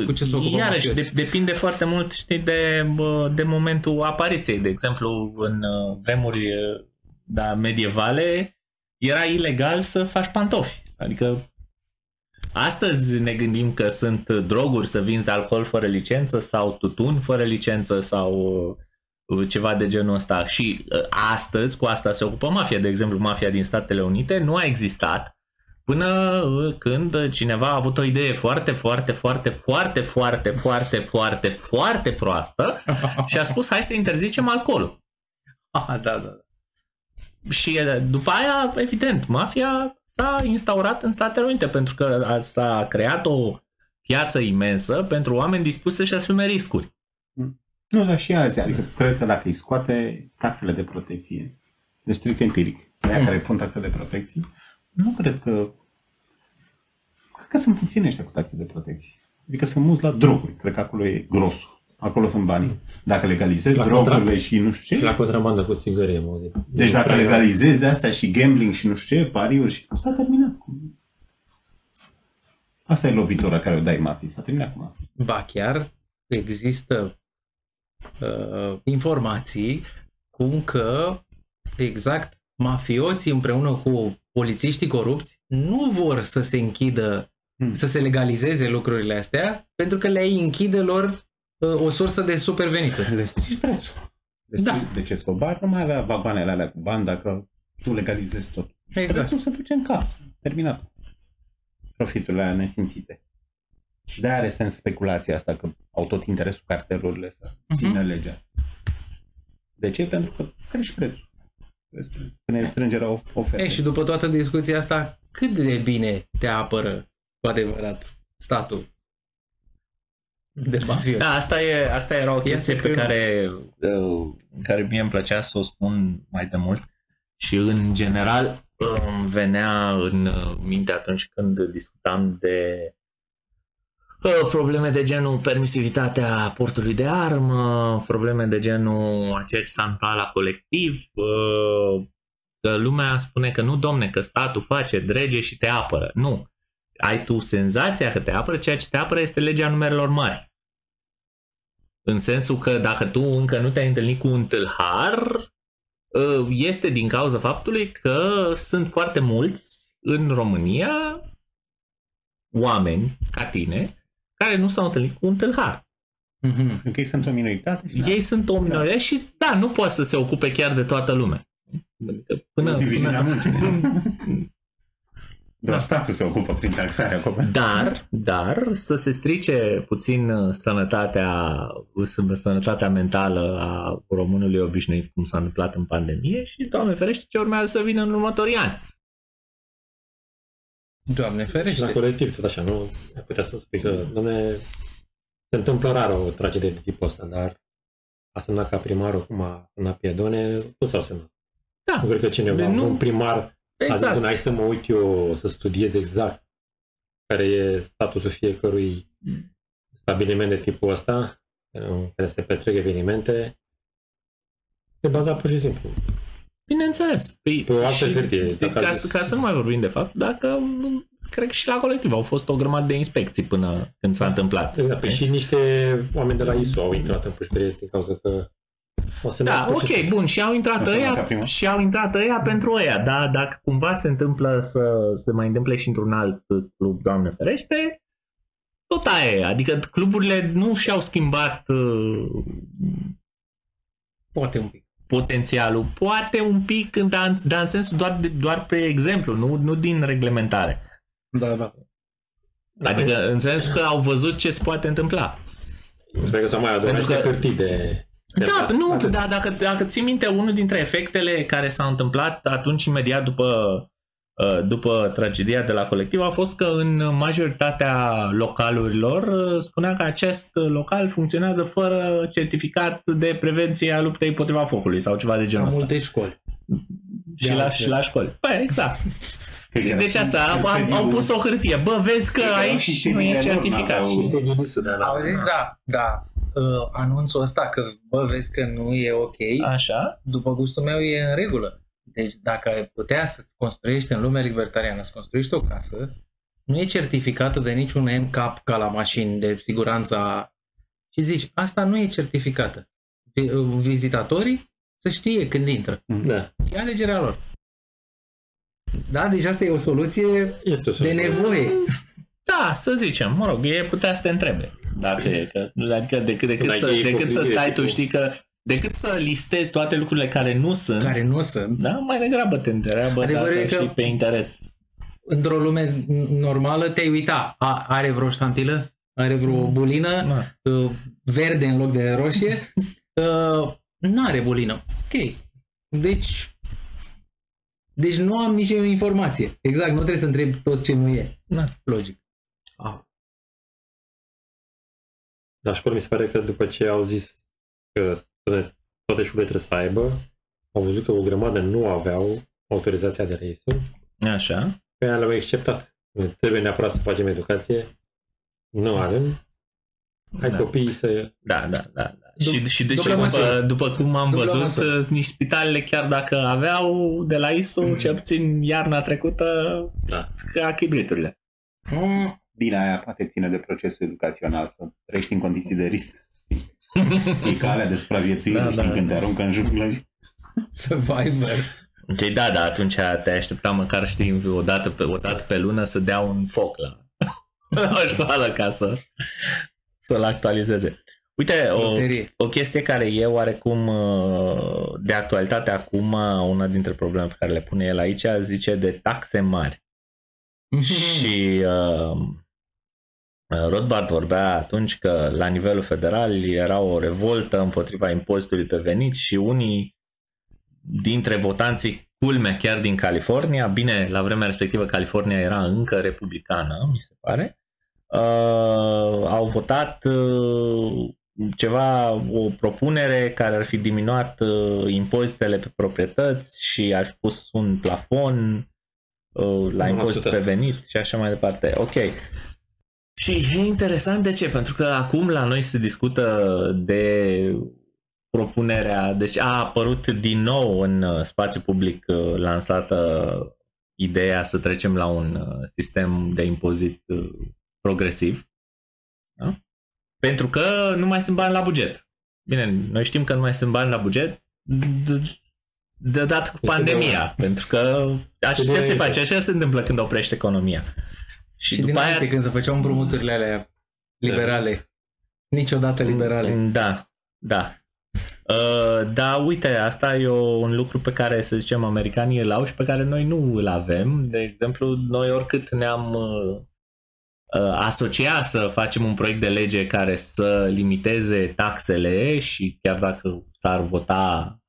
Cu ce se uh, ocupă iarăși mafioții? de, depinde foarte mult știi, de, uh, de momentul apariției. De exemplu, în uh, vremuri uh, da, medievale era ilegal să faci pantofi. Adică astăzi ne gândim că sunt droguri să vinzi alcool fără licență sau tutun fără licență sau uh, ceva de genul ăsta. Și uh, astăzi cu asta se ocupă mafia. De exemplu, mafia din Statele Unite nu a existat până uh, când cineva a avut o idee foarte, foarte, foarte, foarte, foarte, foarte, foarte, foarte proastă și a spus hai să interzicem alcoolul. ah, da, da. Și uh, după aia, evident, mafia s-a instaurat în Statele Unite pentru că a- s-a creat o piață imensă pentru oameni dispuși să-și asume riscuri. Nu, dar și azi, adică cred că dacă îi scoate taxele de protecție, de strict empiric, aia Mm. care pun taxe de protecție, nu cred că... Cred că sunt puțini ăștia cu taxe de protecție. Adică sunt mulți la droguri. Cred că acolo e grosul. Acolo sunt banii. Dacă legalizezi La drogurile contract. și nu știu Și ce... la contrabandă cu țigări am auzit. Deci dacă legalizezi astea și gambling și nu știu ce, pariuri și... S-a terminat. Asta e lovitura care o dai mafii. S-a terminat cu asta. Ba chiar există uh, informații cum că exact mafioții împreună cu polițiștii corupți nu vor să se închidă, Hmm. să se legalizeze lucrurile astea, pentru că le închide lor uh, o sursă de supervenituri. Le strici prețul. Deci, Da. da. deci Escobar nu mai avea vagoanele alea cu bani dacă tu legalizezi tot. Și Exact. prețul se duce în casă. Terminat. Profiturile alea nesimțite. Și de are sens speculația asta că au tot interesul cartelurile să țină legea. De ce? Pentru că crește prețul. Când e strângerea of- ofertă. E, și după toată discuția asta, cât de bine te apără cu adevărat statul de mafios? Da, asta, e, asta era o chestie Este pe că- care, uh, care mie îmi plăcea să o spun mai de mult și în general îmi venea în uh, minte atunci când discutam de uh, probleme de genul permisivitatea portului de armă, probleme de genul a ceea ce s-a întâmplat la colectiv, uh, că lumea spune că nu, domne, că statul face drege și te apără. Nu. Ai tu senzația că te apără, ceea ce te apără este legea numerelor mari. În sensul că dacă tu încă nu te-ai întâlnit cu un tâlhar, ă, este din cauza faptului că sunt foarte mulți în România oameni ca tine care nu s-au întâlnit cu un tâlhar. Mhm. Pentru că ei sunt o minoritate. și da. Ei sunt o minoritate și da, nu poate să se ocupe chiar de toată lumea. Adică Până, Diviziunea până, muncii. Doar Da. statul se ocupă prin taxare acolo. Dar, dar să se strice puțin uh, sănătatea, să- sănătatea mentală a românului obișnuit, cum s-a întâmplat în pandemie și, Doamne ferește, ce urmează să vină în următorii ani. Doamne Și la ferește. colectiv, tot așa, nu? Ai putea să spui că, domne, se întâmplă rar o tragedie de tipul ăsta, dar a semnat ca primarul, cum a semnat Piedone, toți au semnat. Da. Nu cred că cineva, De nu- un primar, a zis, Exact. "Bun, hai să mă uit eu să studiez exact care e statusul fiecărui stabiliment de tipul ăsta, în care se petrec evenimente, se baza pur și simplu. Bineînțeles. Păi, Pe o altă și- hârtie, și dacă ca, ați să, zis. ca să nu mai vorbim de fapt, dacă nu- cred că și la colectiv au fost o grămadă de inspecții până când s-a întâmplat. Exact, păi și niște oameni de la ISO au intrat în pușcărie din cauza că o să Da, pur și ok, simplu. bun, și au intrat Nu s-a ăia marcat prima. și au intrat ăia pentru ăia, dar dacă cumva se întâmplă să se mai întâmple și într-un alt club, Doamne ferește, tot aia e. Adică cluburile nu și-au schimbat uh, Poate un pic. Potențialul. Poate un pic, dar, dar în sensul doar, de- doar pe exemplu, nu, nu din reglementare. Da, da. Adică în sensul că au văzut ce se poate întâmpla. Sper că s-au mai adunat Pentru niște că- hârtii de... Da, nu, Atât. da, dacă, dacă ții minte, unul dintre efectele care s-au întâmplat atunci imediat după, uh, după tragedia de la colectiv a fost că în majoritatea localurilor uh, spunea că acest local funcționează fără certificat de prevenție a luptei împotriva focului sau ceva de Ca genul ăsta. multe școli. Și de la, altfel. și la școli. Păi, exact. Că era Deci și asta, au, au, au pus o hârtie. Bă, vezi că Cred că erau și aici nu e sediile lor, certificat. n-aveau- Și Segilisul de la... Auziți, da, da. Uh, anunțul ăsta că, bă, vezi că nu e ok, Așa? după gustul meu e în regulă. Deci dacă ai putea să-ți construiești în lumea libertariană, să construiești o casă, nu e certificată de niciun NCAP ca la mașini de siguranță și zici, asta nu e certificată. Vi- uh, Vizitatorii să știe când intră. Da, E alegerea lor. Da, deci asta e o soluție este o de soluție. nevoie. Da, să zicem, mă rog, e putea să te întrebe. Dacă e, că, adică decât, decât, Dacă să, e decât să hipocrizie, stai tu, tipul- știi că decât să listezi toate lucrurile care nu sunt, Care nu sunt. da, mai degrabă te întreabă Adevărul dacă e că- știi pe interes. Într-o lume normală te-ai uita. A, are vreo ștampilă? Are vreo bulină? Da. uh, verde în loc de roșie, uh, nu are bulină. Ok. Deci, deci nu am nicio informație. Exact, nu trebuie să întreb tot ce nu e. Da. Logic. Ah. La școală mi se pare că după ce au zis că toate, toate școlile trebuie să aibă, au văzut că o grămadă nu aveau autorizația de la ISU, Așa. pe aia le-au acceptat. Trebuie neapărat să facem educație. Nu avem. Hai Da. copiii să... Da, da, da. da. Du- și, și, deci, dublă după, măsură. după cum am Dublă văzut, măsură. uh, nici spitalele, chiar dacă aveau de la ISU, cel puțin iarna trecută, Da. ca chibriturile. Mm, Bine, aia poate ține de procesul educațional, să trăiești în condiții de risc. E calea de supraviețuire, Da, da, știi, da. când te aruncă în junglă. și- survivor. Ok, da, da, atunci te aștepta măcar, știi, o dată pe, o dată pe lună să dea un foc la, la o școală ca să, să-l actualizeze. Uite, o, Loterie. o chestie care e oarecum uh, de actualitate acum, una dintre problemele pe care le pune el aici, zice de taxe mari. Și uh, Rothbard vorbea atunci că la nivelul federal era o revoltă împotriva impozitului pe venit și unii dintre votanții culme chiar din California, bine, la vremea respectivă California era încă republicană, mi se pare, uh, au votat uh, ceva, o propunere care ar fi diminuat uh, impozitele pe proprietăți și ar fi pus un plafon uh, la 1%. impozit pe venit și așa mai departe. Ok. Și e interesant de ce? Pentru că acum la noi se discută de propunerea, deci a apărut din nou în uh, spațiu public uh, lansată ideea să trecem la un uh, sistem de impozit uh, progresiv. Da? Pentru că nu mai sunt bani la buget. Bine, noi știm că nu mai sunt bani la buget d- de dat cu Este pandemia, pentru că așa de ce se înainte. face, așa se întâmplă când oprește economia. Și, Și după dinainte, aia când se făceau împrumuturile alea liberale. Niciodată liberale. Da, da. Uh, da, uite, asta e o, un lucru pe care, să zicem, americanii îl au și pe care noi nu îl avem. De exemplu, noi oricât ne-am uh, uh, asocia să facem un proiect de lege care să limiteze taxele și chiar dacă s-ar vota,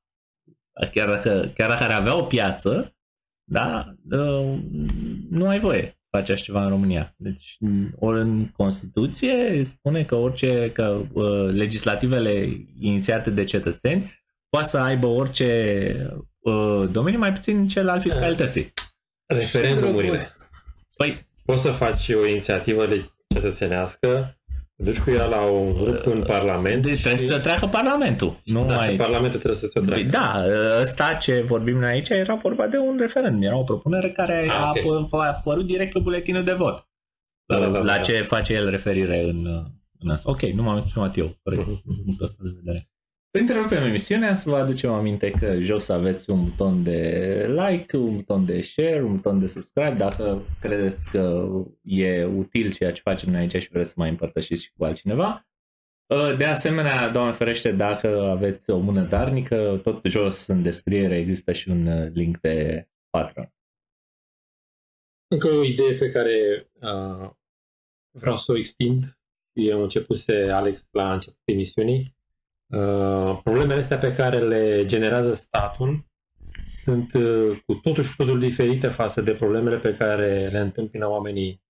chiar dacă, chiar dacă ar avea o piață, da, uh, nu ai voie să faci așa ceva în România. Deci, ori în Constituție spune că orice, că uh, legislativele inițiate de cetățeni poate să aibă orice uh, domeniu, mai puțin cel al fiscalității. Referendumurile. Drăguț. Păi, Poți să faci o inițiativă de cetățenească, te duci cu ea la un grup în Parlament de, trebuie să treacă Parlamentul. Nu da, mai... și Parlamentul trebuie să te o treacă. Da, ăsta ce vorbim noi aici era vorba de un referendum. Era o propunere care Ah, a, ok. apă- a apărut direct pe buletinul de vot. Da, da, da, la da. ce face el referire în, în asta. Ok, nu m-am exprimat eu. Corect. Mhm, mhm. punctul ăsta de vedere. Întrerupem emisiunea să vă aducem aminte că jos aveți un buton de like, un buton de share, un buton de subscribe dacă credeți că e util ceea ce facem noi aici și vreți să mai împărtășiți și cu altcineva. De asemenea, Doamne ferește, dacă aveți o mână darnică, tot jos în descriere există și un link de Patreon. Încă o idee pe care uh, vreau să o extind, eu începuse Alex la începutul emisiunii, uh, problemele astea pe care le generează statul sunt uh, cu totul și cu totul diferite față de problemele pe care le întâmpină oamenii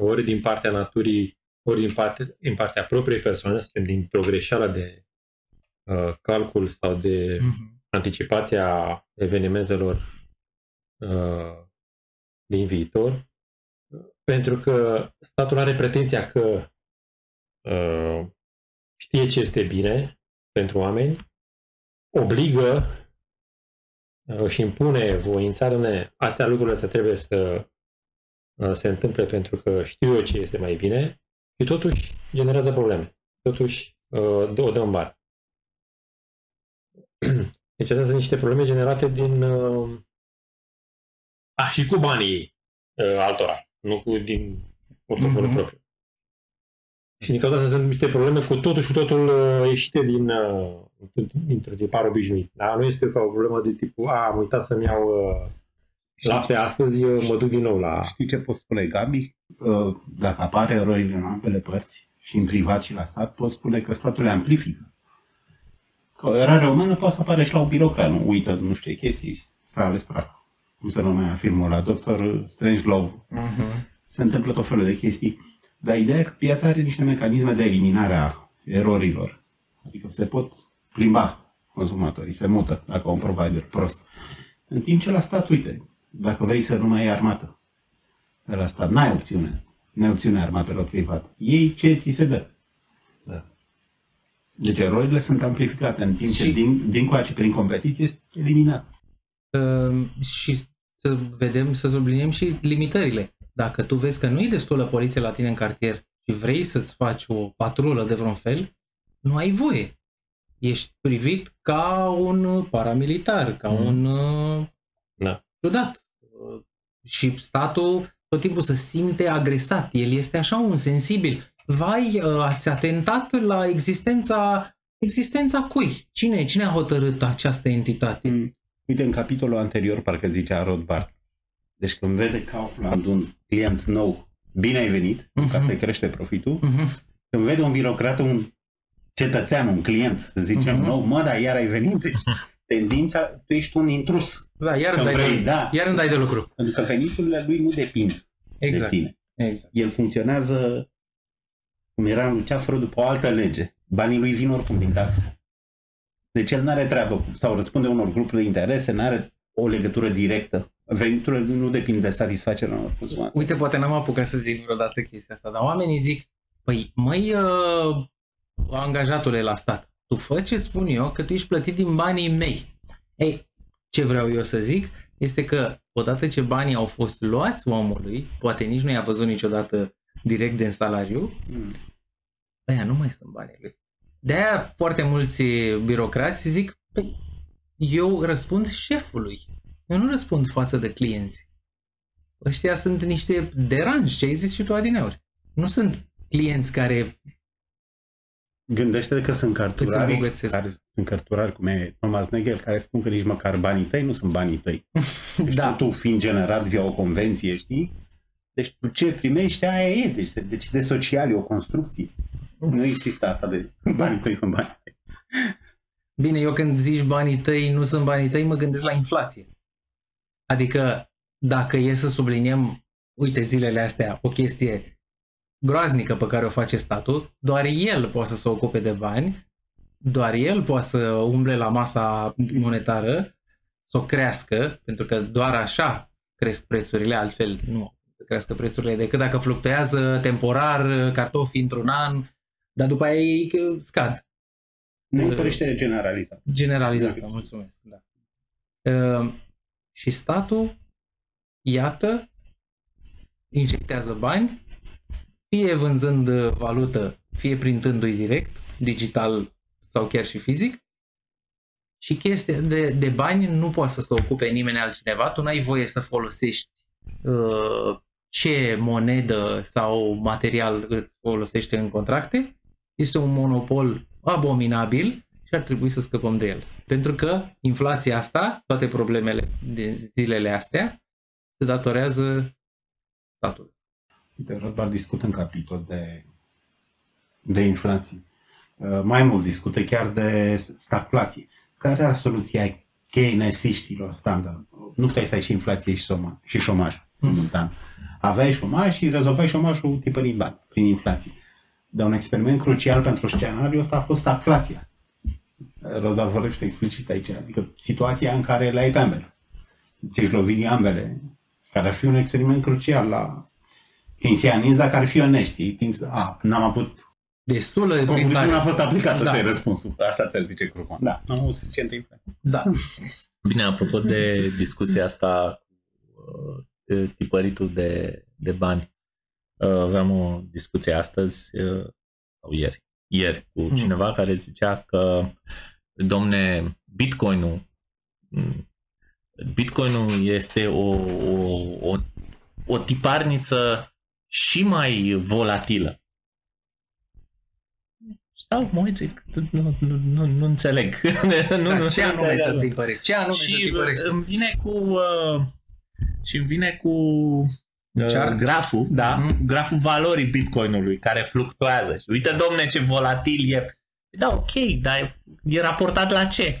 ori din partea naturii, ori din, parte, din partea propriei persoane, să zicem, din o greșeală de uh, calcul sau de Mhm. anticipația evenimentelor uh, din viitor, pentru că statul are pretenția că uh, știe ce este bine pentru oameni, obligă uh, și impune voința, domne, astea lucrurile se trebuie să uh, se întâmple pentru că știu eu ce este mai bine și totuși generează probleme. Totuși uh, o dă în bar. Deci astea sunt niște probleme generate din uh, a, și cu banii uh, altora, nu cu din portofoliul Mhm. propriu. Și din cauza asta sunt niște probleme cu totul și cu totul uh, ieșite din, uh, dintr-un tipar obișnuit. Da? Nu este ca o problemă de tipul, a, am uitat să-mi iau uh, lapte astăzi, uh, mă duc din nou la... Știi ce pot spune Gabi? Uh, Dacă apare erorile în ambele părți, și în privat și la stat, pot spune că statul le amplifică. Că o eroare umană poate să apare și la un birocrat, nu uită nu știu ce chestii și s-a ales praf. Cum să numea filmul la Doctor Strangelove. Mhm. Se întâmplă tot felul de chestii. Dar ideea e că piața are niște mecanisme de eliminare a erorilor. Adică se pot plimba consumatorii, se mută dacă au un provider prost. În timp ce la stat, uite, dacă vrei să nu mai ai armată, de la stat, n-ai opțiune asta. N-ai opțiune armatelor privat. Ei ce ți se dă. Da. Deci erorile sunt amplificate în timp ce Și- din, din coace prin competiție este eliminat. Uh, și să vedem, să subliniem și limitările. Dacă tu vezi că nu e destulă poliție la tine în cartier și vrei să-ți faci o patrulă de vreun fel, nu ai voie. Ești privit ca un paramilitar, ca Mhm. un uh, Da. ciudat. Uh, Și statul tot timpul se simte agresat. El este așa un sensibil. vai, uh, ați atentat la existența, existența cui? Cine, cine a hotărât această entitate? Mm. Uite, în capitolul anterior, parcă zicea Rothbard, deci când vede Kaufland un client nou, bine ai venit, Mhm. ca să crește profitul, Mhm. când vede un birocrat, un cetățean, un client, să zicem, Mhm. nou, mă, dar iar ai venit, deci tendința, tu ești un intrus. Da, iar îmi Când dai, vrei, de, da. iar îmi dai de lucru. Pentru că veniturile lui nu depind Exact. de tine. exact. El funcționează cum era în Luceafără după o altă lege. Banii lui vin oricum din taxe. Deci el nu are treabă cu- sau răspunde unor grupuri de interese, nu are o legătură directă. Veniturile lui nu depind de satisfacerea unor consumatori. Uite, poate n-am apucat să zic vreodată chestia asta, dar oamenii zic, păi, măi, uh, angajatule la stat, tu fă ce spun eu, că tu ești plătit din banii mei. Ei, ce vreau eu să zic este că odată ce banii au fost luați omului, poate nici nu i-a văzut niciodată direct din salariu, Mm. ăia nu mai sunt banii lui. De-aia foarte mulți birocrați zic, păi, eu răspund șefului. Eu nu răspund față de clienți. Ăștia sunt niște deranji, ce ai zis și tu adineori. Nu sunt clienți care... Gândește că sunt Îți cărturari, îmbogățesc. care sunt cărturari cum e Thomas Nagel, care spun că nici măcar banii tăi nu sunt banii tăi. Deci da, tu fiind generat via o convenție, știi? Deci tu ce primești, aia e. Deci, deci de social e o construcție. Nu există asta de banii tăi sunt banii tăi. bine, eu când zici banii tăi nu sunt banii tăi, mă gândesc la inflație. Adică, dacă e să subliniem, uite, zilele astea, o chestie groaznică pe care o face statul, doar el poate să se ocupe de bani, doar el poate să umble la masa monetară, să o crească, pentru că doar așa cresc prețurile, altfel nu să crească prețurile decât dacă fluctuează temporar cartofii într-un an, dar după aia ei că scad. Nu e o creștere generalizată. Generalizată, mulțumesc. Da. Uh, și statul, iată, injectează bani, fie vânzând uh, valută, fie printându-i direct, digital sau chiar și fizic. Și chestia de, de bani nu poate să se ocupe nimeni altcineva. Tu n-ai voie să folosești uh, ce monedă sau material îți folosește în contracte. Este un monopol abominabil și ar trebui să scăpăm de el. Pentru că inflația asta, toate problemele din zilele astea, se datorează statului. Uite, Rothbard discută în capitol de, de inflație. Uh, Mai mult discută chiar de stagflație. Care era soluția keynesiștilor standard? Nu puteai să ai și inflație și, soma, și șomaj simultan. Aveai șomaj și rezolvai șomajul tipărind bani prin inflație. Dar un experiment crucial pentru scenariul ăsta a fost stagflația. Rothbard vorbește explicit aici, adică situația în care le ai pe ambele. Ți-ești lovit din ambele, care ar fi un experiment crucial la keynesianism, dacă ar fi onest. știi? Tin- A, n-am avut... Destulă Concluziunea a printare. fost aplicată, Da. da. răspunsul. Asta ți-ar zice Crupan. Da, am avut suficientă inflație. Da. Bine, apropo de discuția asta, uh, de tipăritul de, de bani, uh, aveam o discuție astăzi, uh, sau ieri, ieri, cu Hmm. cineva care zicea că, domne, Bitcoin-ul, mm, Bitcoin-ul este o, o, o, o tiparniță și mai volatilă. Stau, mă uit, zic, nu, nu, nu, nu înțeleg. nu, Da, nu, ce nu anume înțeleg. să tipărești? Ce anume să și tipărești? îmi vine cu uh, și îmi vine cu uh, Chart? graful, da, Mhm. graful valorii Bitcoinului care fluctuează. Și uite, domne, ce volatil e. Da, ok, dar e raportat la ce?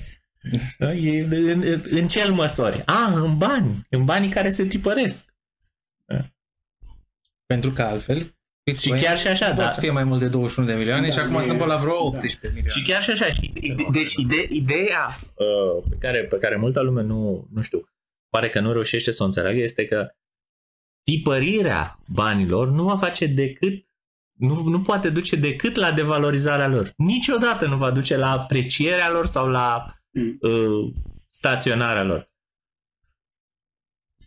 Da, E, în, în ce îl măsori? A, în bani, în banii care se tipăresc. Pentru că altfel Și chiar și așa, nu poate da. să fie mai mult de 21 de milioane Da, și acum e- sunt pe la vreo da. 18 milioane. Și chiar și așa. Și, ide- deci ide- ideea uh, pe, care, pe care multă lume nu, nu știu, pare că nu reușește să o înțeleagă este că tipărirea banilor nu va face decât nu, nu poate duce decât la devalorizarea lor. Niciodată nu va duce la aprecierea lor sau la Mm. uh, staționarea lor.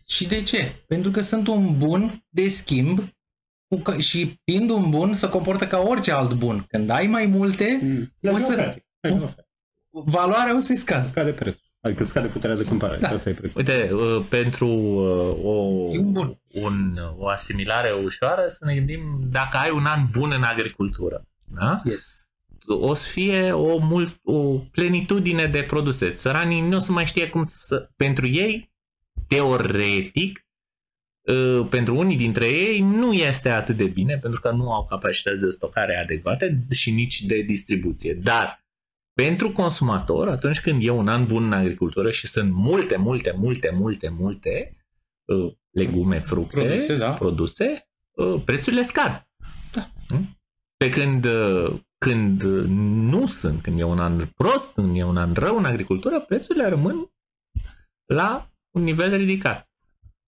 Și de ce? Pentru că sunt un bun de schimb cu ca- și fiind un bun se comportă ca orice alt bun. Când ai mai multe, La O să- ofertă. La Uf. ofertă. valoarea o să-i scadă. Scade prețul. Adică scade puterea de cumpărare. Da. Asta e prețul. Uite, uh, pentru uh, o, E un bun. un, o asimilare ușoară, să ne gândim dacă ai un an bun în agricultură. Da? Yes. o să fie o, mult, o plenitudine de produse. Țăranii nu o să mai știe cum să... să- Pentru ei, teoretic, uh, pentru unii dintre ei nu este atât de bine pentru că nu au capacități de stocare adecvate și nici de distribuție. Dar pentru consumator, atunci când e un an bun în agricultură și sunt multe, multe, multe, multe, multe uh, legume, fructe, Produse, da. produse uh, prețurile scad. Da. Mm? Pe când, uh, când uh, nu sunt, când e un an prost, când e un an rău în agricultură, prețurile rămân la un nivel ridicat.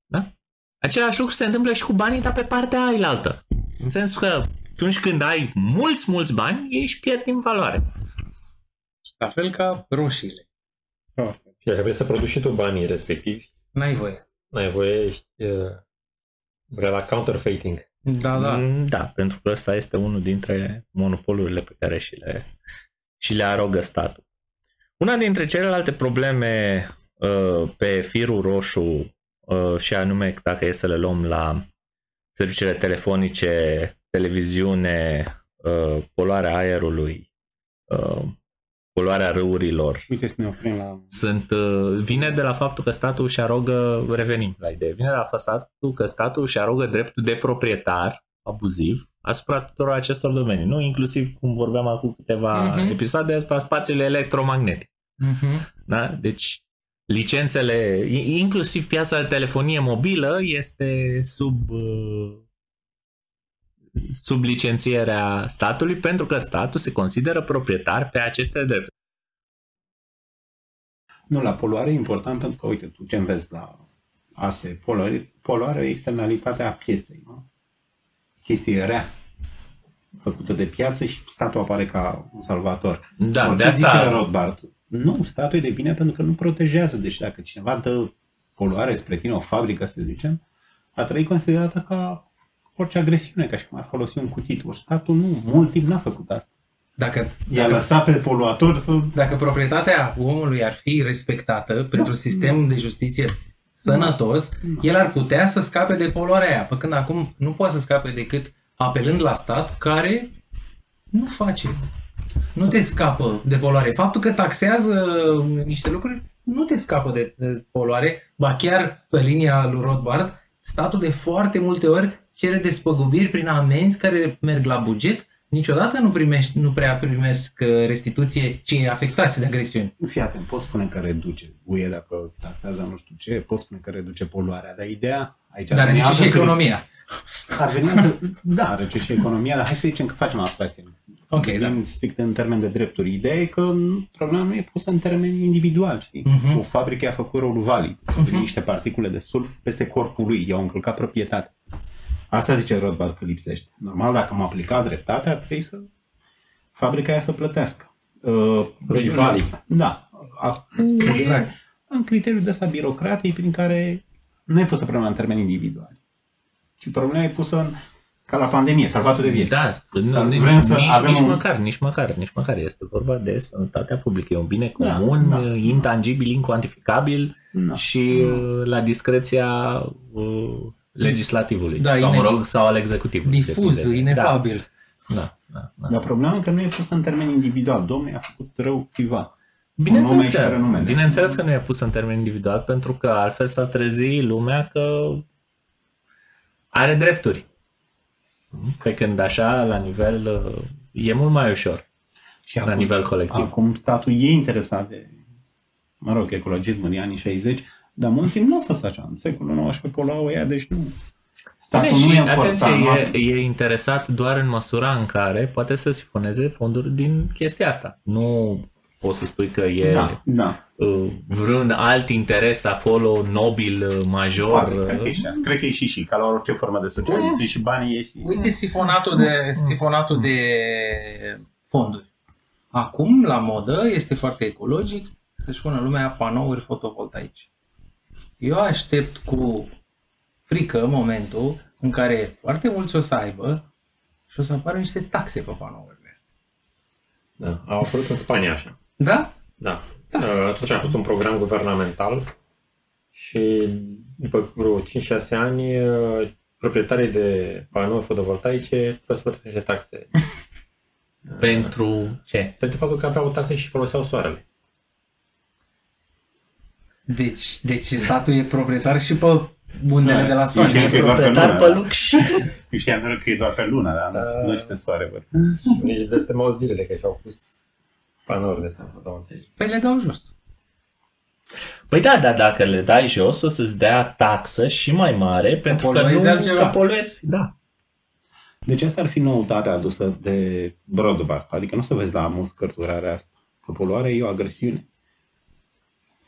Da? Același lucru se întâmplă și cu banii, dar pe partea ailaltă. În sensul că atunci când ai mulți, mulți bani, ei își pierd din valoare. La fel ca roșiile. Oh. Și dacă vrei să produci și tu banii respectivi, N-ai voie. n-ai voie, ești uh, vrea la counterfeiting. Da, da. Mm, Da, pentru că ăsta este unul dintre monopolurile pe care și le, și le arogă statul. Una dintre celelalte probleme uh, pe firul roșu uh, și anume dacă e să le luăm la serviciile telefonice, televiziune, uh, poluarea aerului, uh, poluarea râurilor, Uite să ne oprim la... sunt, uh, vine de la faptul că statul își arogă, revenim la idee, vine de la faptul că statul își arogă dreptul de proprietar abuziv asupra tuturor acestor domenii, nu inclusiv cum vorbeam acum câteva Mhm. uh-huh. episoade asupra spațiului electromagnetic. Mhm. Da? Deci licențele, i- inclusiv piața de telefonie mobilă este sub uh, sub licențierea statului pentru că statul se consideră proprietar pe aceste drepturi. Nu, la poluare e important pentru că, uite, tu ce înveți la ASE, poluare, poluare e externalitatea pieței, nu? Chestie rea făcută de piață și statul apare ca un salvator. Da, Or, de ce zice asta Rothbard? Nu, statul e de bine pentru că nu protejează. Deci dacă cineva dă poluare spre tine, o fabrică, să zicem, a trebui considerată ca orice agresiune, ca și cum ar folosi un cuțit. Ori statul nu, mult timp n-a făcut asta. Dacă, I-a dacă, lăsat pe poluator să... dacă proprietatea omului ar fi respectată pentru sistem de justiție sănătos, el ar putea să scape de poluarea aia, pe când acum nu poate să scape decât apelând la stat care nu face. Nu te scapă de poluare. Faptul că taxează niște lucruri nu te scapă de, de poluare, ba chiar pe linia lui Rothbard, statul de foarte multe ori cere despăgubiri prin amenzi care merg la buget, niciodată nu, primești, nu prea primesc uh, restituție cei afectați de agresiuni. Fii atent, poți spune că reduce UE dacă taxează nu știu ce, poți spune că reduce poluarea, dar ideea aici Dar ar veni reduce și altă- economia. Ar veni altă, da, reduce și economia, dar hai să zicem că facem abstracție. Ok, Vorbim da. strict în termen de drepturi. Ideea e că problema nu e pusă în termen individual, știi? Mhm. O fabrică a făcut rolul valid. Mhm. Niște particule de sulf peste corpul lui, i-au încălcat proprietate. Asta zice Rothbard că lipsește. Normal, dacă am aplicat dreptate, ar trebui să fabrica aia să plătească. Uh, Lui valid. Da. A, Exact. în criteriul de ăsta birocratic prin care nu e pusă problema în termeni individuali. Și problema e pusă în, ca la pandemie, salvatul de vieți. Da, Dar nu, nici, vrem să nici, avem nici un- măcar, nici măcar, nici măcar. Este vorba de sănătatea publică. E un bine Da, comun, da. intangibil, incuantificabil Da. și uh, la discreția uh, legislativului. Da, sau, mă ine- rog, sau al executivului. Difuz, depinde. inefabil. Da, da, da, da. Dar problema e că nu e pusă în termen individual. Domnul a făcut rău cuiva. Bineînțeles nume și că, renumele. bineînțeles că nu e pus în termen individual, pentru că altfel s-ar trezi lumea că are drepturi. Pe când așa, la nivel, uh, e mult mai ușor, Și la nivel colectiv. Acum statul e interesat de, mă rog, ecologismul din anii 60, dar mulți timp nu a fost așa. În secolul XIX poluau ea, deci nu. Statul Bine, nu și e forțat. atenție, e, e interesat doar în măsura în care poate să sifoneze fonduri din chestia asta. Nu poți să spui că e Da, da. uh, vreun alt interes acolo, nobil, uh, major. Poate, cred, că e și, cred că e și și, ca la orice formă de socialism, și banii e și... Uite sifonatul de, sifonatul de fonduri. Acum, la modă, este foarte ecologic să-și pună lumea panouri fotovoltaice. Eu aștept cu frică momentul în care foarte mulți o să aibă și o să apară niște taxe pe panourile astea. Da, au apărut în Spania așa. Da? Da. Uh, Totuși am fost un program guvernamental și după vreo 5-6 ani uh, proprietarii de panouri fotovoltaice trebuie să plătească niște taxe. Pentru ce? Pentru faptul că aveau taxe și foloseau soarele. Deci, deci statul e proprietar și pe undele de la soare. Eu știam că e doar pe Proprietar lună. pe lux și... Eu știam doar că e doar pe lună, dar nu, nu și pe soare. Bă. Nici de astea au zilele că și-au pus panouri de astea fotovoltaice. Păi le dau jos. Păi da, dar dacă le dai jos, o să-ți dea taxă și mai mare, pentru că poluezi nu altceva. că poluezi. Da. Deci asta ar fi noutatea adusă de broadband. Adică nu o să vezi la mult cărturarea asta. Că poluarea e o agresiune.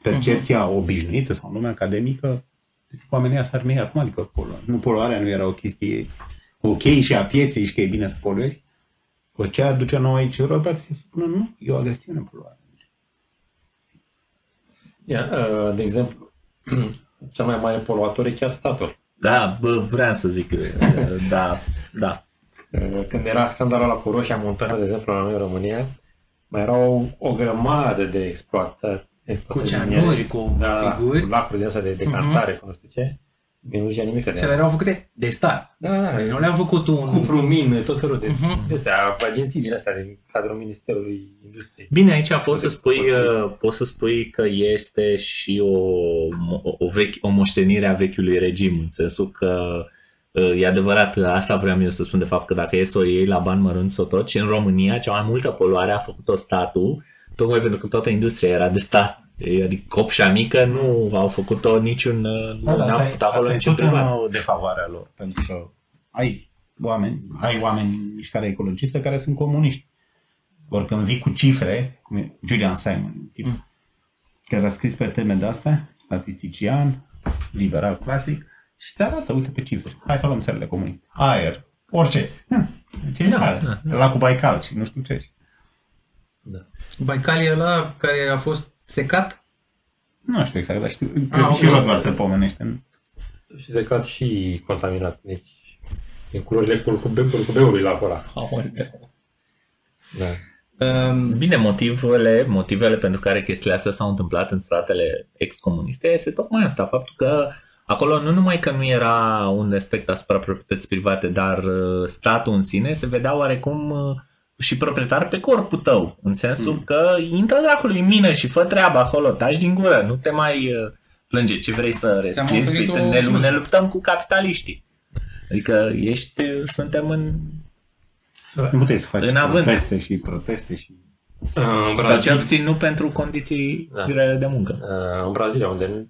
Percepția obișnuită sau în lumea academică, deci oamenii s-ar mei acum, adică poluarea. Nu, poluarea nu era o chestie ok și a pieței și că e bine să poluezi. Cu ce aduce nou aici Europa, să spună, nu, e o agresiune poluarea. Ia, uh, de exemplu, cel mai mare poluator e chiar statul. Da, bă, vreau să zic, da, da. Uh, Când era scandalul la cu Roșia Montană, de exemplu, la noi în România, mai erau o grămadă de exploatări. Cu ceanuri, cu da, figuri. cu lacuri din astea de decantare, cu nu știu ce. Nu știa nimic de Și ele erau făcute de stat. Da, da, Nu le-am făcut un... cu prumin, tot felul de, Mhm. de astea, agenții din astea, din cadrul Ministerului Industriei. Bine, aici poți să spui, uh, poți să spui că este și o, o, o, vechi, o moștenire a vechiului regim, în sensul că uh, e adevărat, asta vreau eu să spun de fapt, că dacă e să o iei la bani mărunți sau tot, și în România cea mai multă poluare a făcut-o statul, tocmai pentru că toată industria era de stat. Adică copșa mică nu au făcut-o niciun, uh, nu n-au făcut acolo asta e niciun tot privat. o defavoarea lor, pentru că ai oameni, ai oameni în mișcare ecologistă care sunt comuniști. Ori când vii cu cifre, cum e Julian Simon, tip, Mm. care a scris pe teme de astea, statistician, liberal clasic, și se arată, uite pe cifre. Hai să luăm țările comuniste. Aer, orice. Hm, Ce Da, da, da, La cu Baikal și nu știu ce. Baikal e ăla care a fost secat? Nu știu exact, dar știu, cred Ah, că și ok. Rodvard te pomenește. Și zecat și contaminat. Deci, din culorile curcube, curcubeului la acolo. Da. Um, Bine, motivele, motivele pentru care chestiile astea s-au întâmplat în statele ex-comuniste este tocmai asta, faptul că acolo nu numai că nu era un respect asupra proprietății private, dar uh, statul în sine se vedea oarecum uh, și proprietar pe corpul tău, în sensul Mm. că intră dracului în mină și fă treaba acolo, taci din gură, nu te mai uh, plânge ce vrei să respiri, oferit Uite, o ne, slujbă. ne luptăm cu capitaliștii. Adică ești, suntem în... Nu puteai să faci În avânt. proteste și proteste și... Uh, În Sau cel Brazilia, puțin nu pentru condiții Da. grele de muncă. uh, în Brazilia unde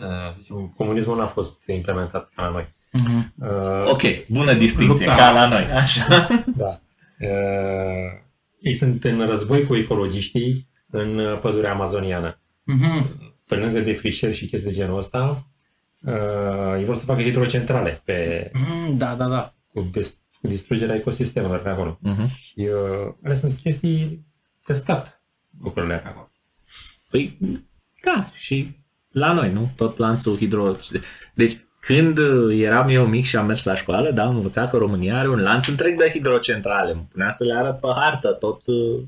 uh, comunismul n-a fost implementat ca la noi. mhm. Uh, Ok, bună distinție, Lupta. ca la noi, așa. Da. Uh, ei sunt în război cu ecologiștii în uh, pădurea amazoniană. Mhm. Pe lângă defrișări și chestii de genul ăsta, uh, ei vor să facă hidrocentrale pe, Mhm, Da, da, da. cu, des, cu distrugerea ecosistemelor pe acolo. Uh-huh. Și uh, ele sunt chestii de stat, lucrurile pe acolo. Păi, da, și la noi, nu? Tot lanțul hidro... Deci, când uh, eram eu mic și am mers la școală, da, am învățat că România are un lanț întreg de hidrocentrale. Îmi punea să le arăt pe hartă tot, uh,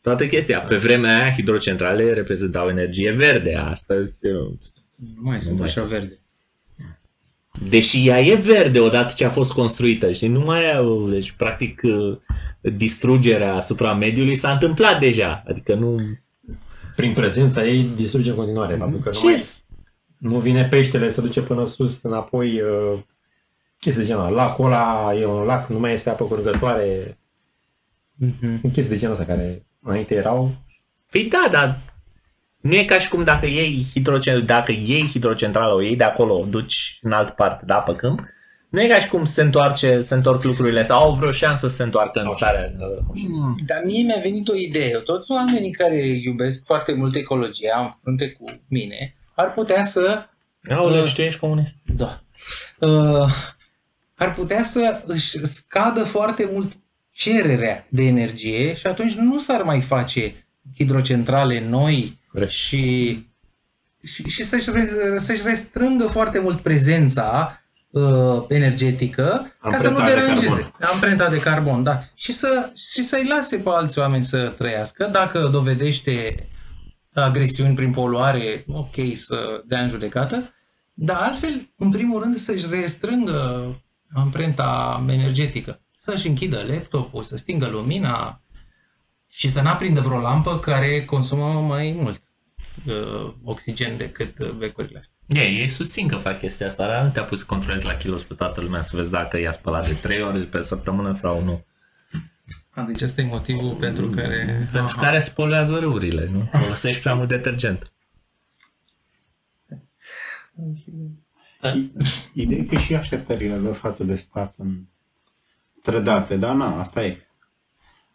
toată chestia. Pe vremea aia, hidrocentrale reprezentau energie verde. Astăzi, uh, Nu mai sunt Nu mai așa sunt. verde. deși ea e verde odată ce a fost construită, știi, nu mai au, deci practic uh, distrugerea asupra mediului s-a întâmplat deja, adică nu... Prin prezența ei distruge în continuare. Faptul că nu, mai, Ce? Nu vine peștele, se duce până sus, înapoi, uh, chestii de genul ăla. Lacul ăla e un lac, nu mai este apă curgătoare. Mhm. Sunt chestii de genul ăsta care înainte erau. Păi da, dar nu e ca și cum dacă iei, hidrocent- dacă iei hidrocentrala, o iei de acolo, o duci în altă parte, da, pe câmp, nu e ca și cum se întoarce, se întorc lucrurile sau au vreo șansă să se întoarcă în Așa, starea. da, da. Dar mie mi-a venit o idee. Toți oamenii care iubesc foarte mult ecologia, în frunte cu mine, ar putea să Aoleu, Uh. și tu ești comunist. Da. Uh, ar putea să își scadă foarte mult cererea de energie și atunci nu s-ar mai face hidrocentrale noi Corect. și, și, și să-și, re- să-și restrângă foarte mult prezența uh, energetică ca să nu Amprenta de deranjeze. Amprenta de carbon, da. Și, să, și să-i lase pe alți oameni să trăiască dacă dovedește agresiuni prin poluare, ok să dea în judecată, dar altfel, în primul rând, să-și restrângă amprenta energetică. Să-și închidă laptopul, să stingă lumina și să n-aprindă vreo lampă care consumă mai mult uh, oxigen decât uh, becurile astea. Ei, ei susțin că fac chestia asta, dar nu te-a pus să controlezi la kilos pe toată lumea să vezi dacă i-a spălat de 3 ori pe săptămână sau nu. A, deci ăsta e motivul pentru care... Pentru Aha. care spălează râurile, nu? Folosești prea mult detergent. Ideea e că și așteptările lor față de stat sunt trădate, dar na, asta e.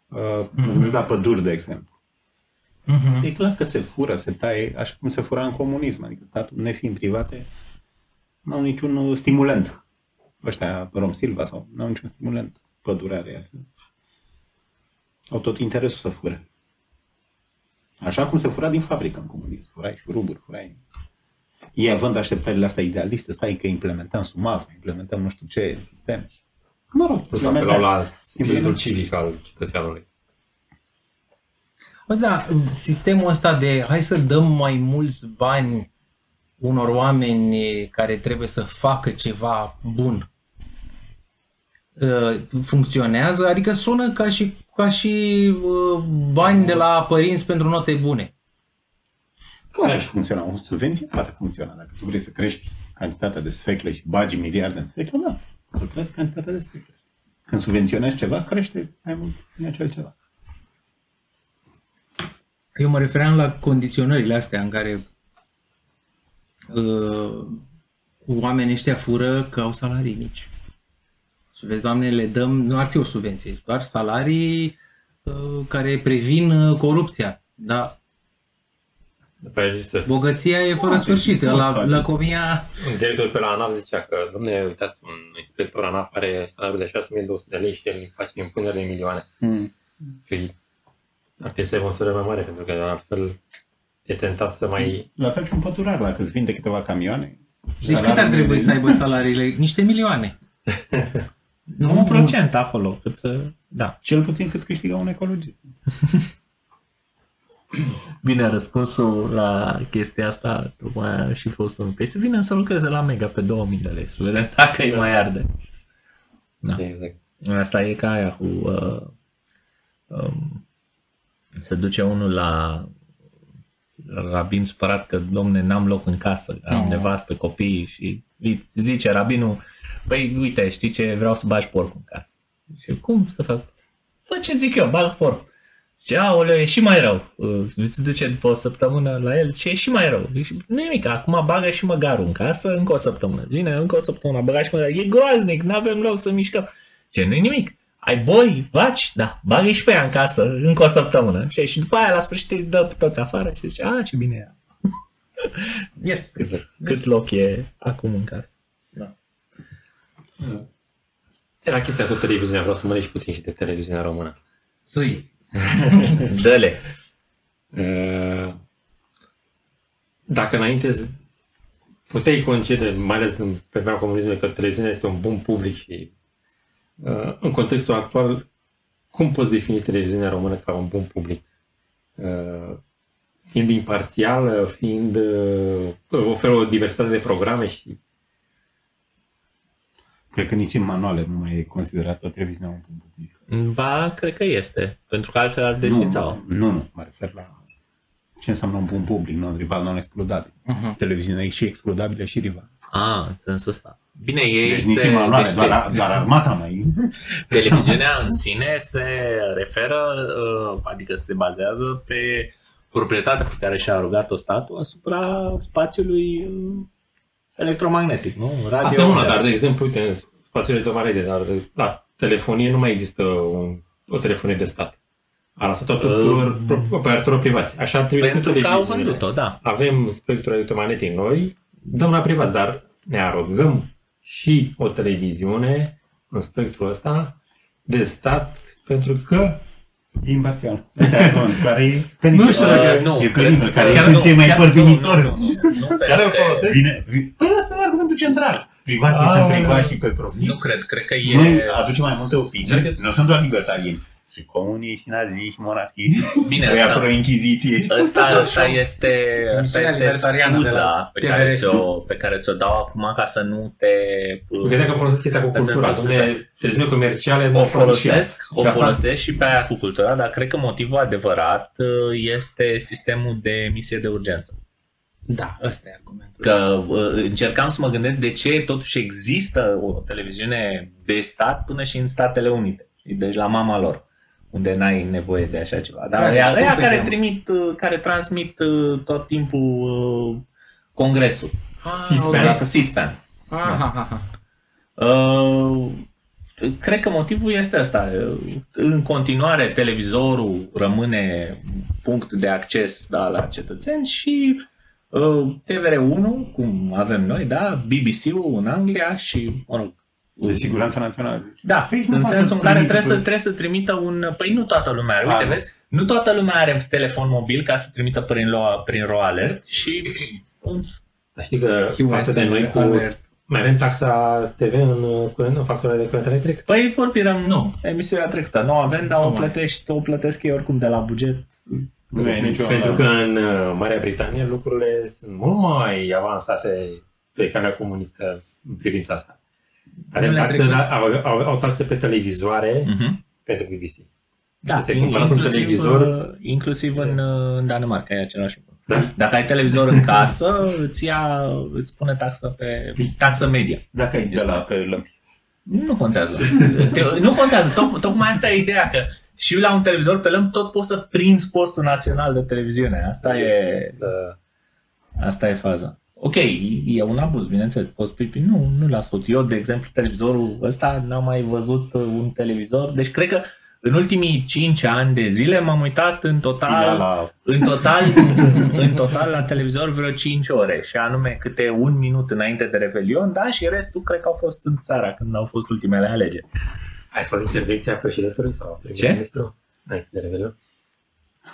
Uh, mm-hmm. da păduri, de exemplu. Mhm. E clar că se fură, se taie, așa cum se fura în comunism, adică statul, nefiind private, nu au niciun uh, stimulant. Ăștia, Rom Silva sau, nu au niciun stimulant. Pădurea să... Au tot interesul să fure. Așa cum se fura din fabrică în comunism. Furai șuruburi, furai... Ei având așteptările astea idealiste, stai că implementăm sumav, să implementăm nu știu ce sistem. Mă rog, Plus apelau la spiritul Implement. civic al cetățeanului. Bă, da, sistemul ăsta de hai să dăm mai mulți bani unor oameni care trebuie să facă ceva bun uh, funcționează, adică sună ca și, ca și uh, bani de la părinți pentru note bune. Poate și funcționa. O subvenție poate funcționa. Dacă tu vrei să crești cantitatea de sfecle și bagi miliarde în sfecle, da. O să crești cantitatea de sfecle. Când subvenționezi ceva, crește mai mult din acel ceva. Eu mă refeream la condiționările astea în care uh, oamenii ăștia fură că au salarii mici. Și vezi, doamne, le dăm, nu ar fi o subvenție, este doar salarii uh, care previn uh, corupția. Dar După aia există bogăția e fără Ah, sfârșit. deci nu La, poți face. la comia... un director pe la ANAF zicea că, domnule, uitați, un inspector ANAF are salariul de 6200 de lei și el îi face impunere de milioane. Hmm. Și ar trebui să aibă o sără mai mare, pentru că altfel e tentat să mai... La fel și un pădurar, dacă îți vinde câteva camioane. Deci cât ar trebui să aibă salariile? Niște milioane. Un procent acolo, cât să... Da. Cel puțin cât câștigă un ecologist. Bine, răspunsul la chestia asta, tocmai a și fost unul. Păi să vină să lucreze la Mega pe 2000 de lei, să vedem dacă îi mai arde. Da. Exact. Asta e ca aia cu... Uh, um, se duce unul la rabin supărat că, domne, n-am loc în casă, am Oh. nevastă, copii și îi zice rabinul, păi uite, știi ce, vreau să bagi porcul în casă. Și cum să fac? Fă ce zic eu, bag porc. Zice, aoleu, e și mai rău. Uh, Se duce după o săptămână la el, zice, e și mai rău. Zice, nu nimic, acum bagă și măgarul în casă încă o săptămână. Vine încă o săptămână, băga și măgarul. E groaznic, nu avem loc să mișcăm. Ce nu nimic. Ai boi, vaci, da, bagă și pe ea în casă încă o săptămână. Și, și după aia la sfârșit îi dă pe toți afară și zice, a, ce bine e. Yes. Exact. Cât loc e acum în casă. Era chestia cu televiziunea, vreau să mă și puțin și de televiziunea română. Sui. Dă-le. Uh, Dacă înainte z- puteai concede, mai ales în perioada comunismului, că televiziunea este un bun public și uh, în contextul actual, cum poți defini televiziunea română ca un bun public? Uh, Fiind imparțială, fiind uh, oferă o diversitate de programe și Cred că nici în manuale nu mai e considerată televiziunea un punct public. Ba, cred că este. Pentru că altfel ar desfința-o. Nu, nu, nu, mă refer la ce înseamnă un bun public, non-rival, non-excludabil. Uh-huh. Televiziunea e și excludabilă și rival. A, în sensul ăsta. Bine, ei Deci nici se, în manuale, deci doar, doar armata mai... televiziunea în sine se referă, uh, adică se bazează pe proprietatea pe care și-a rugat-o statul asupra spațiului uh, electromagnetic, nu? Radio Asta e una, dar de exemplu, uite, în spațiul electromagnetic, dar la telefonie nu mai există un, o telefonie de stat. A lăsat-o tuturor uh, operatorilor privați. Așa ar trebui Pentru cu că au televiziunile. vândut-o, da. Avem spectrul electromagnetic noi, dăm la privați, dar ne arogăm și o televiziune în spectrul ăsta de stat pentru că E imparțial. care e penibil. Nu știu dacă- Uh, nu, e cred penibil, că- care chiar sunt nu, cei mai chiar- părtinitori. nu, nu, nu, nu, Care îl pentru că- folosesc? Vine, vi- Păi ăsta e argumentul central. Privații Ah, sunt mă. privați și pe profit. Nu cred, cred că e... Noi aducem mai multe opinii, Cred nu sunt doar libertarieni. Și comunii, și nazii, și monarhii. Bine, Păi asta, acolo inchiziție. și- Asta, asta este, asta Misiunea este libertariană de scuza la pe TVR. care, ți-o, pe care ți-o dau acum ca să nu te... Mă gândeam că folosesc chestia cu Dar se cultura. întâmplă Dom'le, televiziune comerciale O nu folosesc, o Și asta- folosesc și pe aia cu cultura, dar cred că motivul adevărat uh, este sistemul de emisie de urgență. Da, ăsta e argumentul. Că uh, încercam să mă gândesc de ce totuși există o televiziune de stat până și în Statele Unite. Deci la mama lor unde n-ai nevoie de așa ceva. Dar Care? ea, Cum ăia se care cheamă? trimit, uh, care transmit uh, tot timpul uh, congresul. Ah, C-SPAN. ok. C-SPAN. Ah, ah, ah, ah. Uh, cred că motivul este ăsta. În continuare, televizorul rămâne punct de acces da, la cetățeni și uh, TVR1, cum avem noi, da, BBC-ul în Anglia și, mă rog, De siguranța națională. da, Păi, nu în poate sensul în să care trimită trebuie să, pe- trebuie să trimită un... Păi nu toată lumea are. Uite, Ah, nu. vezi? Nu toată lumea are telefon mobil ca să trimită prin, lo, prin RO Alert și un Dar știi că față de noi cu... alert. Mai avem taxa TV în, curent, în factura de curent electric? Păi vorbirea Nu. emisiunea trecută. Nu avem, dar o Nu. plătești, o plătesc eu oricum de la buget. Nu e nicio Pentru că în uh, Marea Britanie lucrurile sunt mult mai avansate pe calea comunistă în privința asta. Avem Nu le-a taxe, trecut. au, au, au taxe pe televizoare Mhm. pentru BBC. Da, Ți-ai cumpărat un inclusiv, televizor? uh, inclusiv în, uh, în Danemarca e același lucru. Da? Dacă ai televizor în casă, îți ia, îți pune taxă pe taxă media. Dacă ai de la pe lămpi. Nu contează. Te, nu contează. Toc, tocmai asta e ideea că și la un televizor pe lâmb tot poți să prinzi postul național de televiziune. Asta e, Da. asta e faza. Ok, e un abuz, bineînțeles. Poți spui, nu, nu l ascult. Eu, de exemplu, televizorul ăsta n-am mai văzut uh, un televizor. Deci cred că în ultimii 5 ani de zile m-am uitat în total la în total, în total la televizor vreo 5 ore și anume câte un minut înainte de Revelion, da, și restul cred că au fost în țara când au fost ultimele alegeri. Ai spus intervenția președintelui sau prim-ministru? Înainte de Revelion?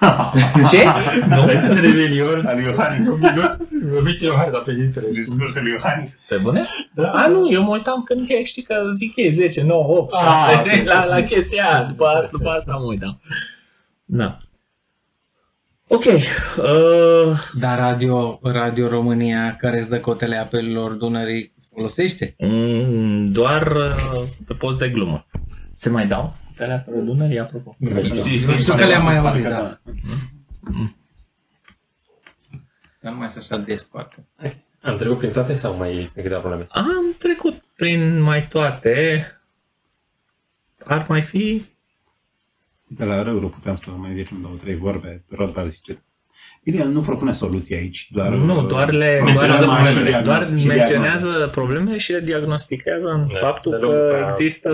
Ce? Nu? Înainte de Revelion. al lui Iohannis. Un minut. Vorbiște Iohannis la președintele. Discursul lui Iohannis. Pe bune? Da. A, nu, eu mă uitam când e, știi că zic ei 10, 9, 8, Ah, 7, ok. la, la chestia aia. După, asta- după asta mă uitam. Da. Ok. Uh, Dar Radio, Radio România, care îți dă cotele apelilor Dunării, folosește? mm, doar uh, pe post de glumă. Se mai dau? Pe alea pe Dunării, apropo. Știi, știu că le-am mai auzit, da. Dar nu mai sunt așa des, parcă. Am trecut prin toate sau mai sunt câteva probleme? Am trecut prin mai toate. Ar mai fi... De la rău puteam să mai zicem două, trei vorbe. Rodbar zice. Bine, el nu propune soluții aici, doar... Nu, doar le menționează doar, problemele, doar, doar și menționează probleme și le diagnostichează în Da, faptul de că lung, există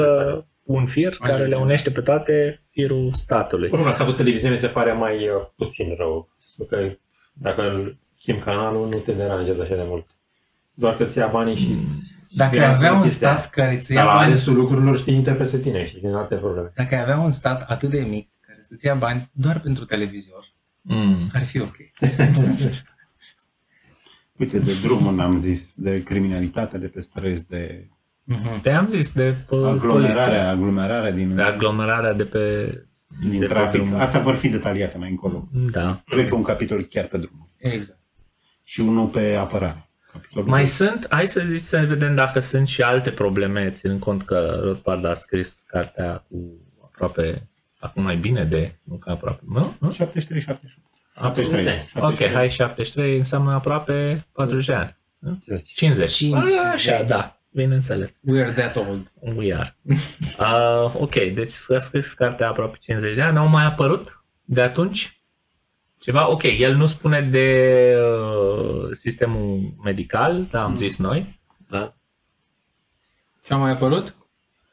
un fir care le unește pe toate, firul statului. Oricum, asta cu televiziune se pare mai uh, puțin rău. Pentru că dacă îl schimbi canalul, nu te deranjează așa de mult. Doar că ți ia banii și îți... Dacă ai finanțează avea un chestia. stat care îți Dar ia la bani, restul lucrurilor știi interpre tine și din alte probleme. dacă ai avea un stat atât de mic care să-ți ia bani doar pentru televizor, Mm. ar fi ok. Uite, de drum am zis, de criminalitate, de pe străzi, de Mhm. Te-am zis de p- aglomerarea, poliție. aglomerarea din, De aglomerarea de pe... din de pe trafic. drumul. Astea vor fi detaliate mai încolo. Da. Cred că un capitol chiar pe drum. Exact. Și unul pe apărare. Capitolul Mai pe- sunt, hai să zic să vedem dacă sunt și alte probleme, ținând cont că Rothbard a scris cartea cu aproape, acum mai bine de, nu că aproape, nu? nu? 73, 78. Aproape. 73. Ok, hai 73 înseamnă aproape 40 de ani. nu? Ce zici? 50. 50. Așa, da, bineînțeles. We're that old. We are. Uh, ok, deci s-a scris cartea aproape 50 de ani, au mai apărut de atunci ceva? Ok, el nu spune de uh, sistemul medical, dar am zis noi. Da? Ce a mai apărut?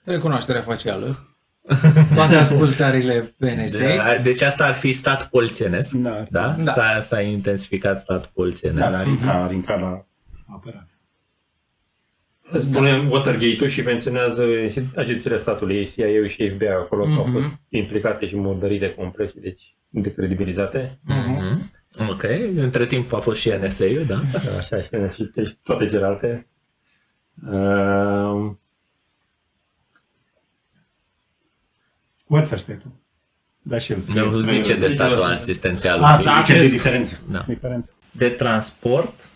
Recunoașterea facială. Toate ascultările PNSA. De, deci asta ar fi stat polițienesc. Da, Da? Da. S-a, s-a intensificat statul Da, polițienesc. dar ar intra, ar intra la apărare. Spune Watergate-ul și menționează agențiile statului, CIA-ul și FBI acolo, că au Mhm. fost implicate și murdărite complet și deci decredibilizate. Mhm. Ok, între timp a fost și NSA-ul, da? Așa, și și deci toate celelalte. Uh, Welfare state-ul. Da, și el Nu zice de statul asistențial. A, da, ce diferență. Da. diferență. De transport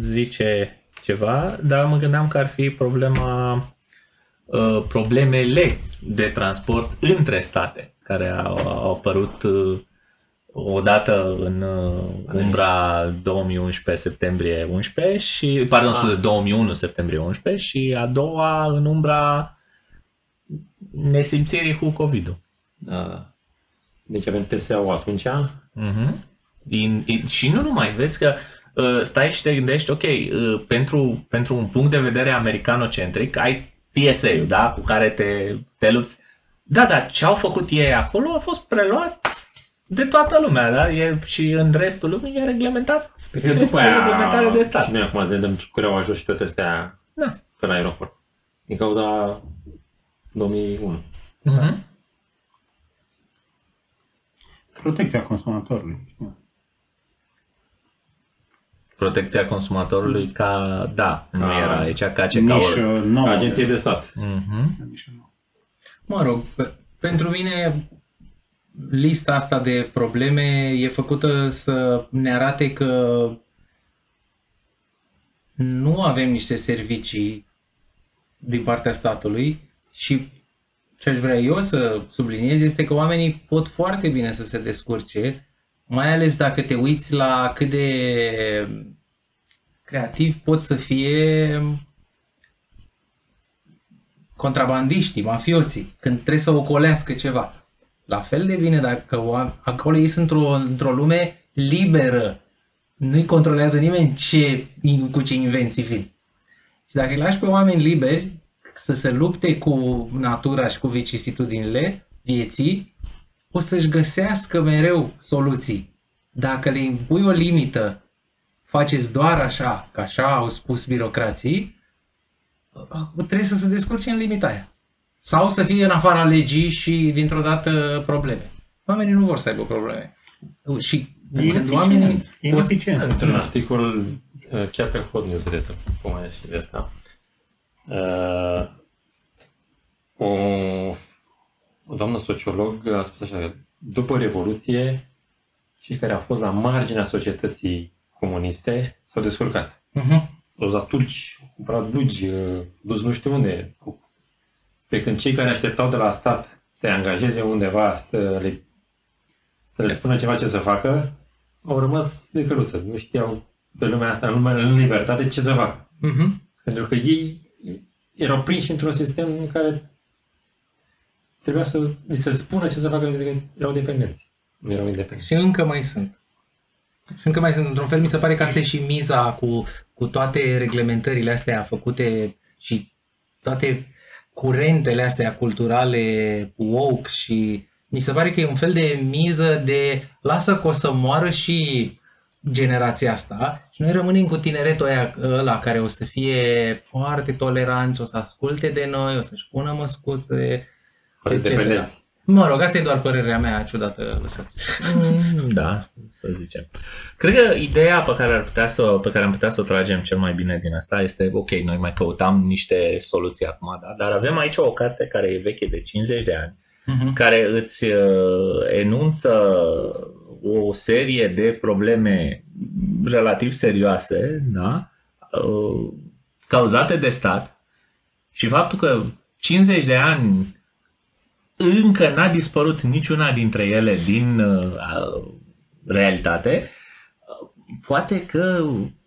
zice ceva, dar mă gândeam că ar fi problema uh, problemele de transport între state care au, au apărut uh, odată în uh, umbra 2011 septembrie 11 și pardon, scuze, 2001 septembrie 11 și a doua în umbra nesimțirii cu COVID-ul. Da. Deci avem PSA-ul atunci. Uh-huh. In, in, și nu numai, vezi că uh, stai și te gândești, ok, uh, pentru, pentru un punct de vedere americanocentric, ai TSA-ul, da, cu care te, te lupți. Da, dar ce au făcut ei acolo a fost preluat de toată lumea, da? E, și în restul lumii e reglementat Cred că de după aia reglementare de stat. și noi acum ne dăm cureaua jos și toate astea Da. pe la aeroport. Din cauza 2001. Uh-huh. Protecția consumatorului. Știu. Protecția consumatorului ca, da, nu Ca era aici ca ce ca Nișă o... nouă. Agenție de stat. Uh-huh. Nișă nouă. Mă rog, pe- pentru mine lista asta de probleme e făcută să ne arate că nu avem niște servicii din partea statului și ce aș vrea eu să subliniez este că oamenii pot foarte bine să se descurce, mai ales dacă te uiți la cât de creativ pot să fie contrabandiștii, mafioții, când trebuie să ocolească ceva. La fel de bine dacă oam- acolo ei sunt într-o, într-o lume liberă. Nu-i controlează nimeni ce, cu ce invenții vin. Și dacă îi lași pe oameni liberi să se lupte cu natura și cu vicisitudinile vieții, o să-și găsească mereu soluții. Dacă le impui o limită, faceți doar așa, că așa au spus birocrații, trebuie să se descurce în limita aia. Sau să fie în afara legii și dintr-o dată probleme. Oamenii nu vor să aibă probleme. Și când oamenii... Ineficient. Ineficient. Într-un articol, uh, chiar pe Hot News trebuie să pomenesc și de asta, uh, o, o doamnă sociolog a spus așa, după Revoluție, cei care au fost la marginea societății comuniste s-au descurcat. Uh-huh. Au la turci, au cumpărat blugi, uh, dus nu știu unde. Pe când cei care așteptau de la stat să-i angajeze undeva, să le, să le spună ceva ce să facă, au rămas de căluță. Nu știau pe lumea asta, în, lumea, în libertate, ce să facă. Uh-huh. Pentru că ei erau prinși într-un sistem în care trebuia să li se spună ce să facă, pentru că erau dependenți. Nu erau independenți. Și încă mai sunt. Și încă mai sunt. Într-un fel, mi se pare că asta e și miza cu, cu toate reglementările astea făcute și toate curentele astea culturale woke și mi se pare că e un fel de miză de lasă că o să moară și generația asta și noi rămânem cu tineretul aia, ăla care o să fie foarte toleranți, o să asculte de noi, o să-și pună măscuțe, Foarte etc. dependenți. Mă rog, asta e doar părerea mea ciudată, lăsați. Mm, Da, să zicem. Cred că ideea pe care, ar putea să, pe care am putea să o tragem cel mai bine din asta este, ok, noi mai căutam niște soluții acum, da? dar avem aici o carte care e veche de 50 de ani, Uh-huh. care îți uh, enunță o serie de probleme relativ serioase, da? uh, cauzate de stat și faptul că 50 de ani încă n-a dispărut niciuna dintre ele din uh, realitate, uh, poate că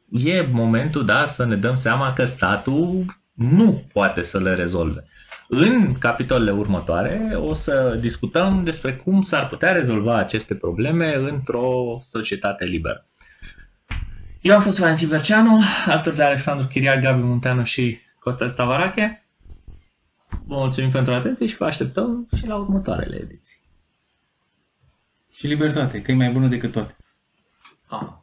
e momentul, da, să ne dăm seama că statul nu poate să le rezolve. În capitolele următoare o să discutăm despre cum s-ar putea rezolva aceste probleme într-o societate liberă. Eu am fost Valentin Verceanu, alături de Alexandru Chiriac, Gabi Munteanu și Costel Stavarache. Vă mulțumim pentru atenție și vă așteptăm și la următoarele ediții. Și libertate, că e mai bună decât toate. Ah.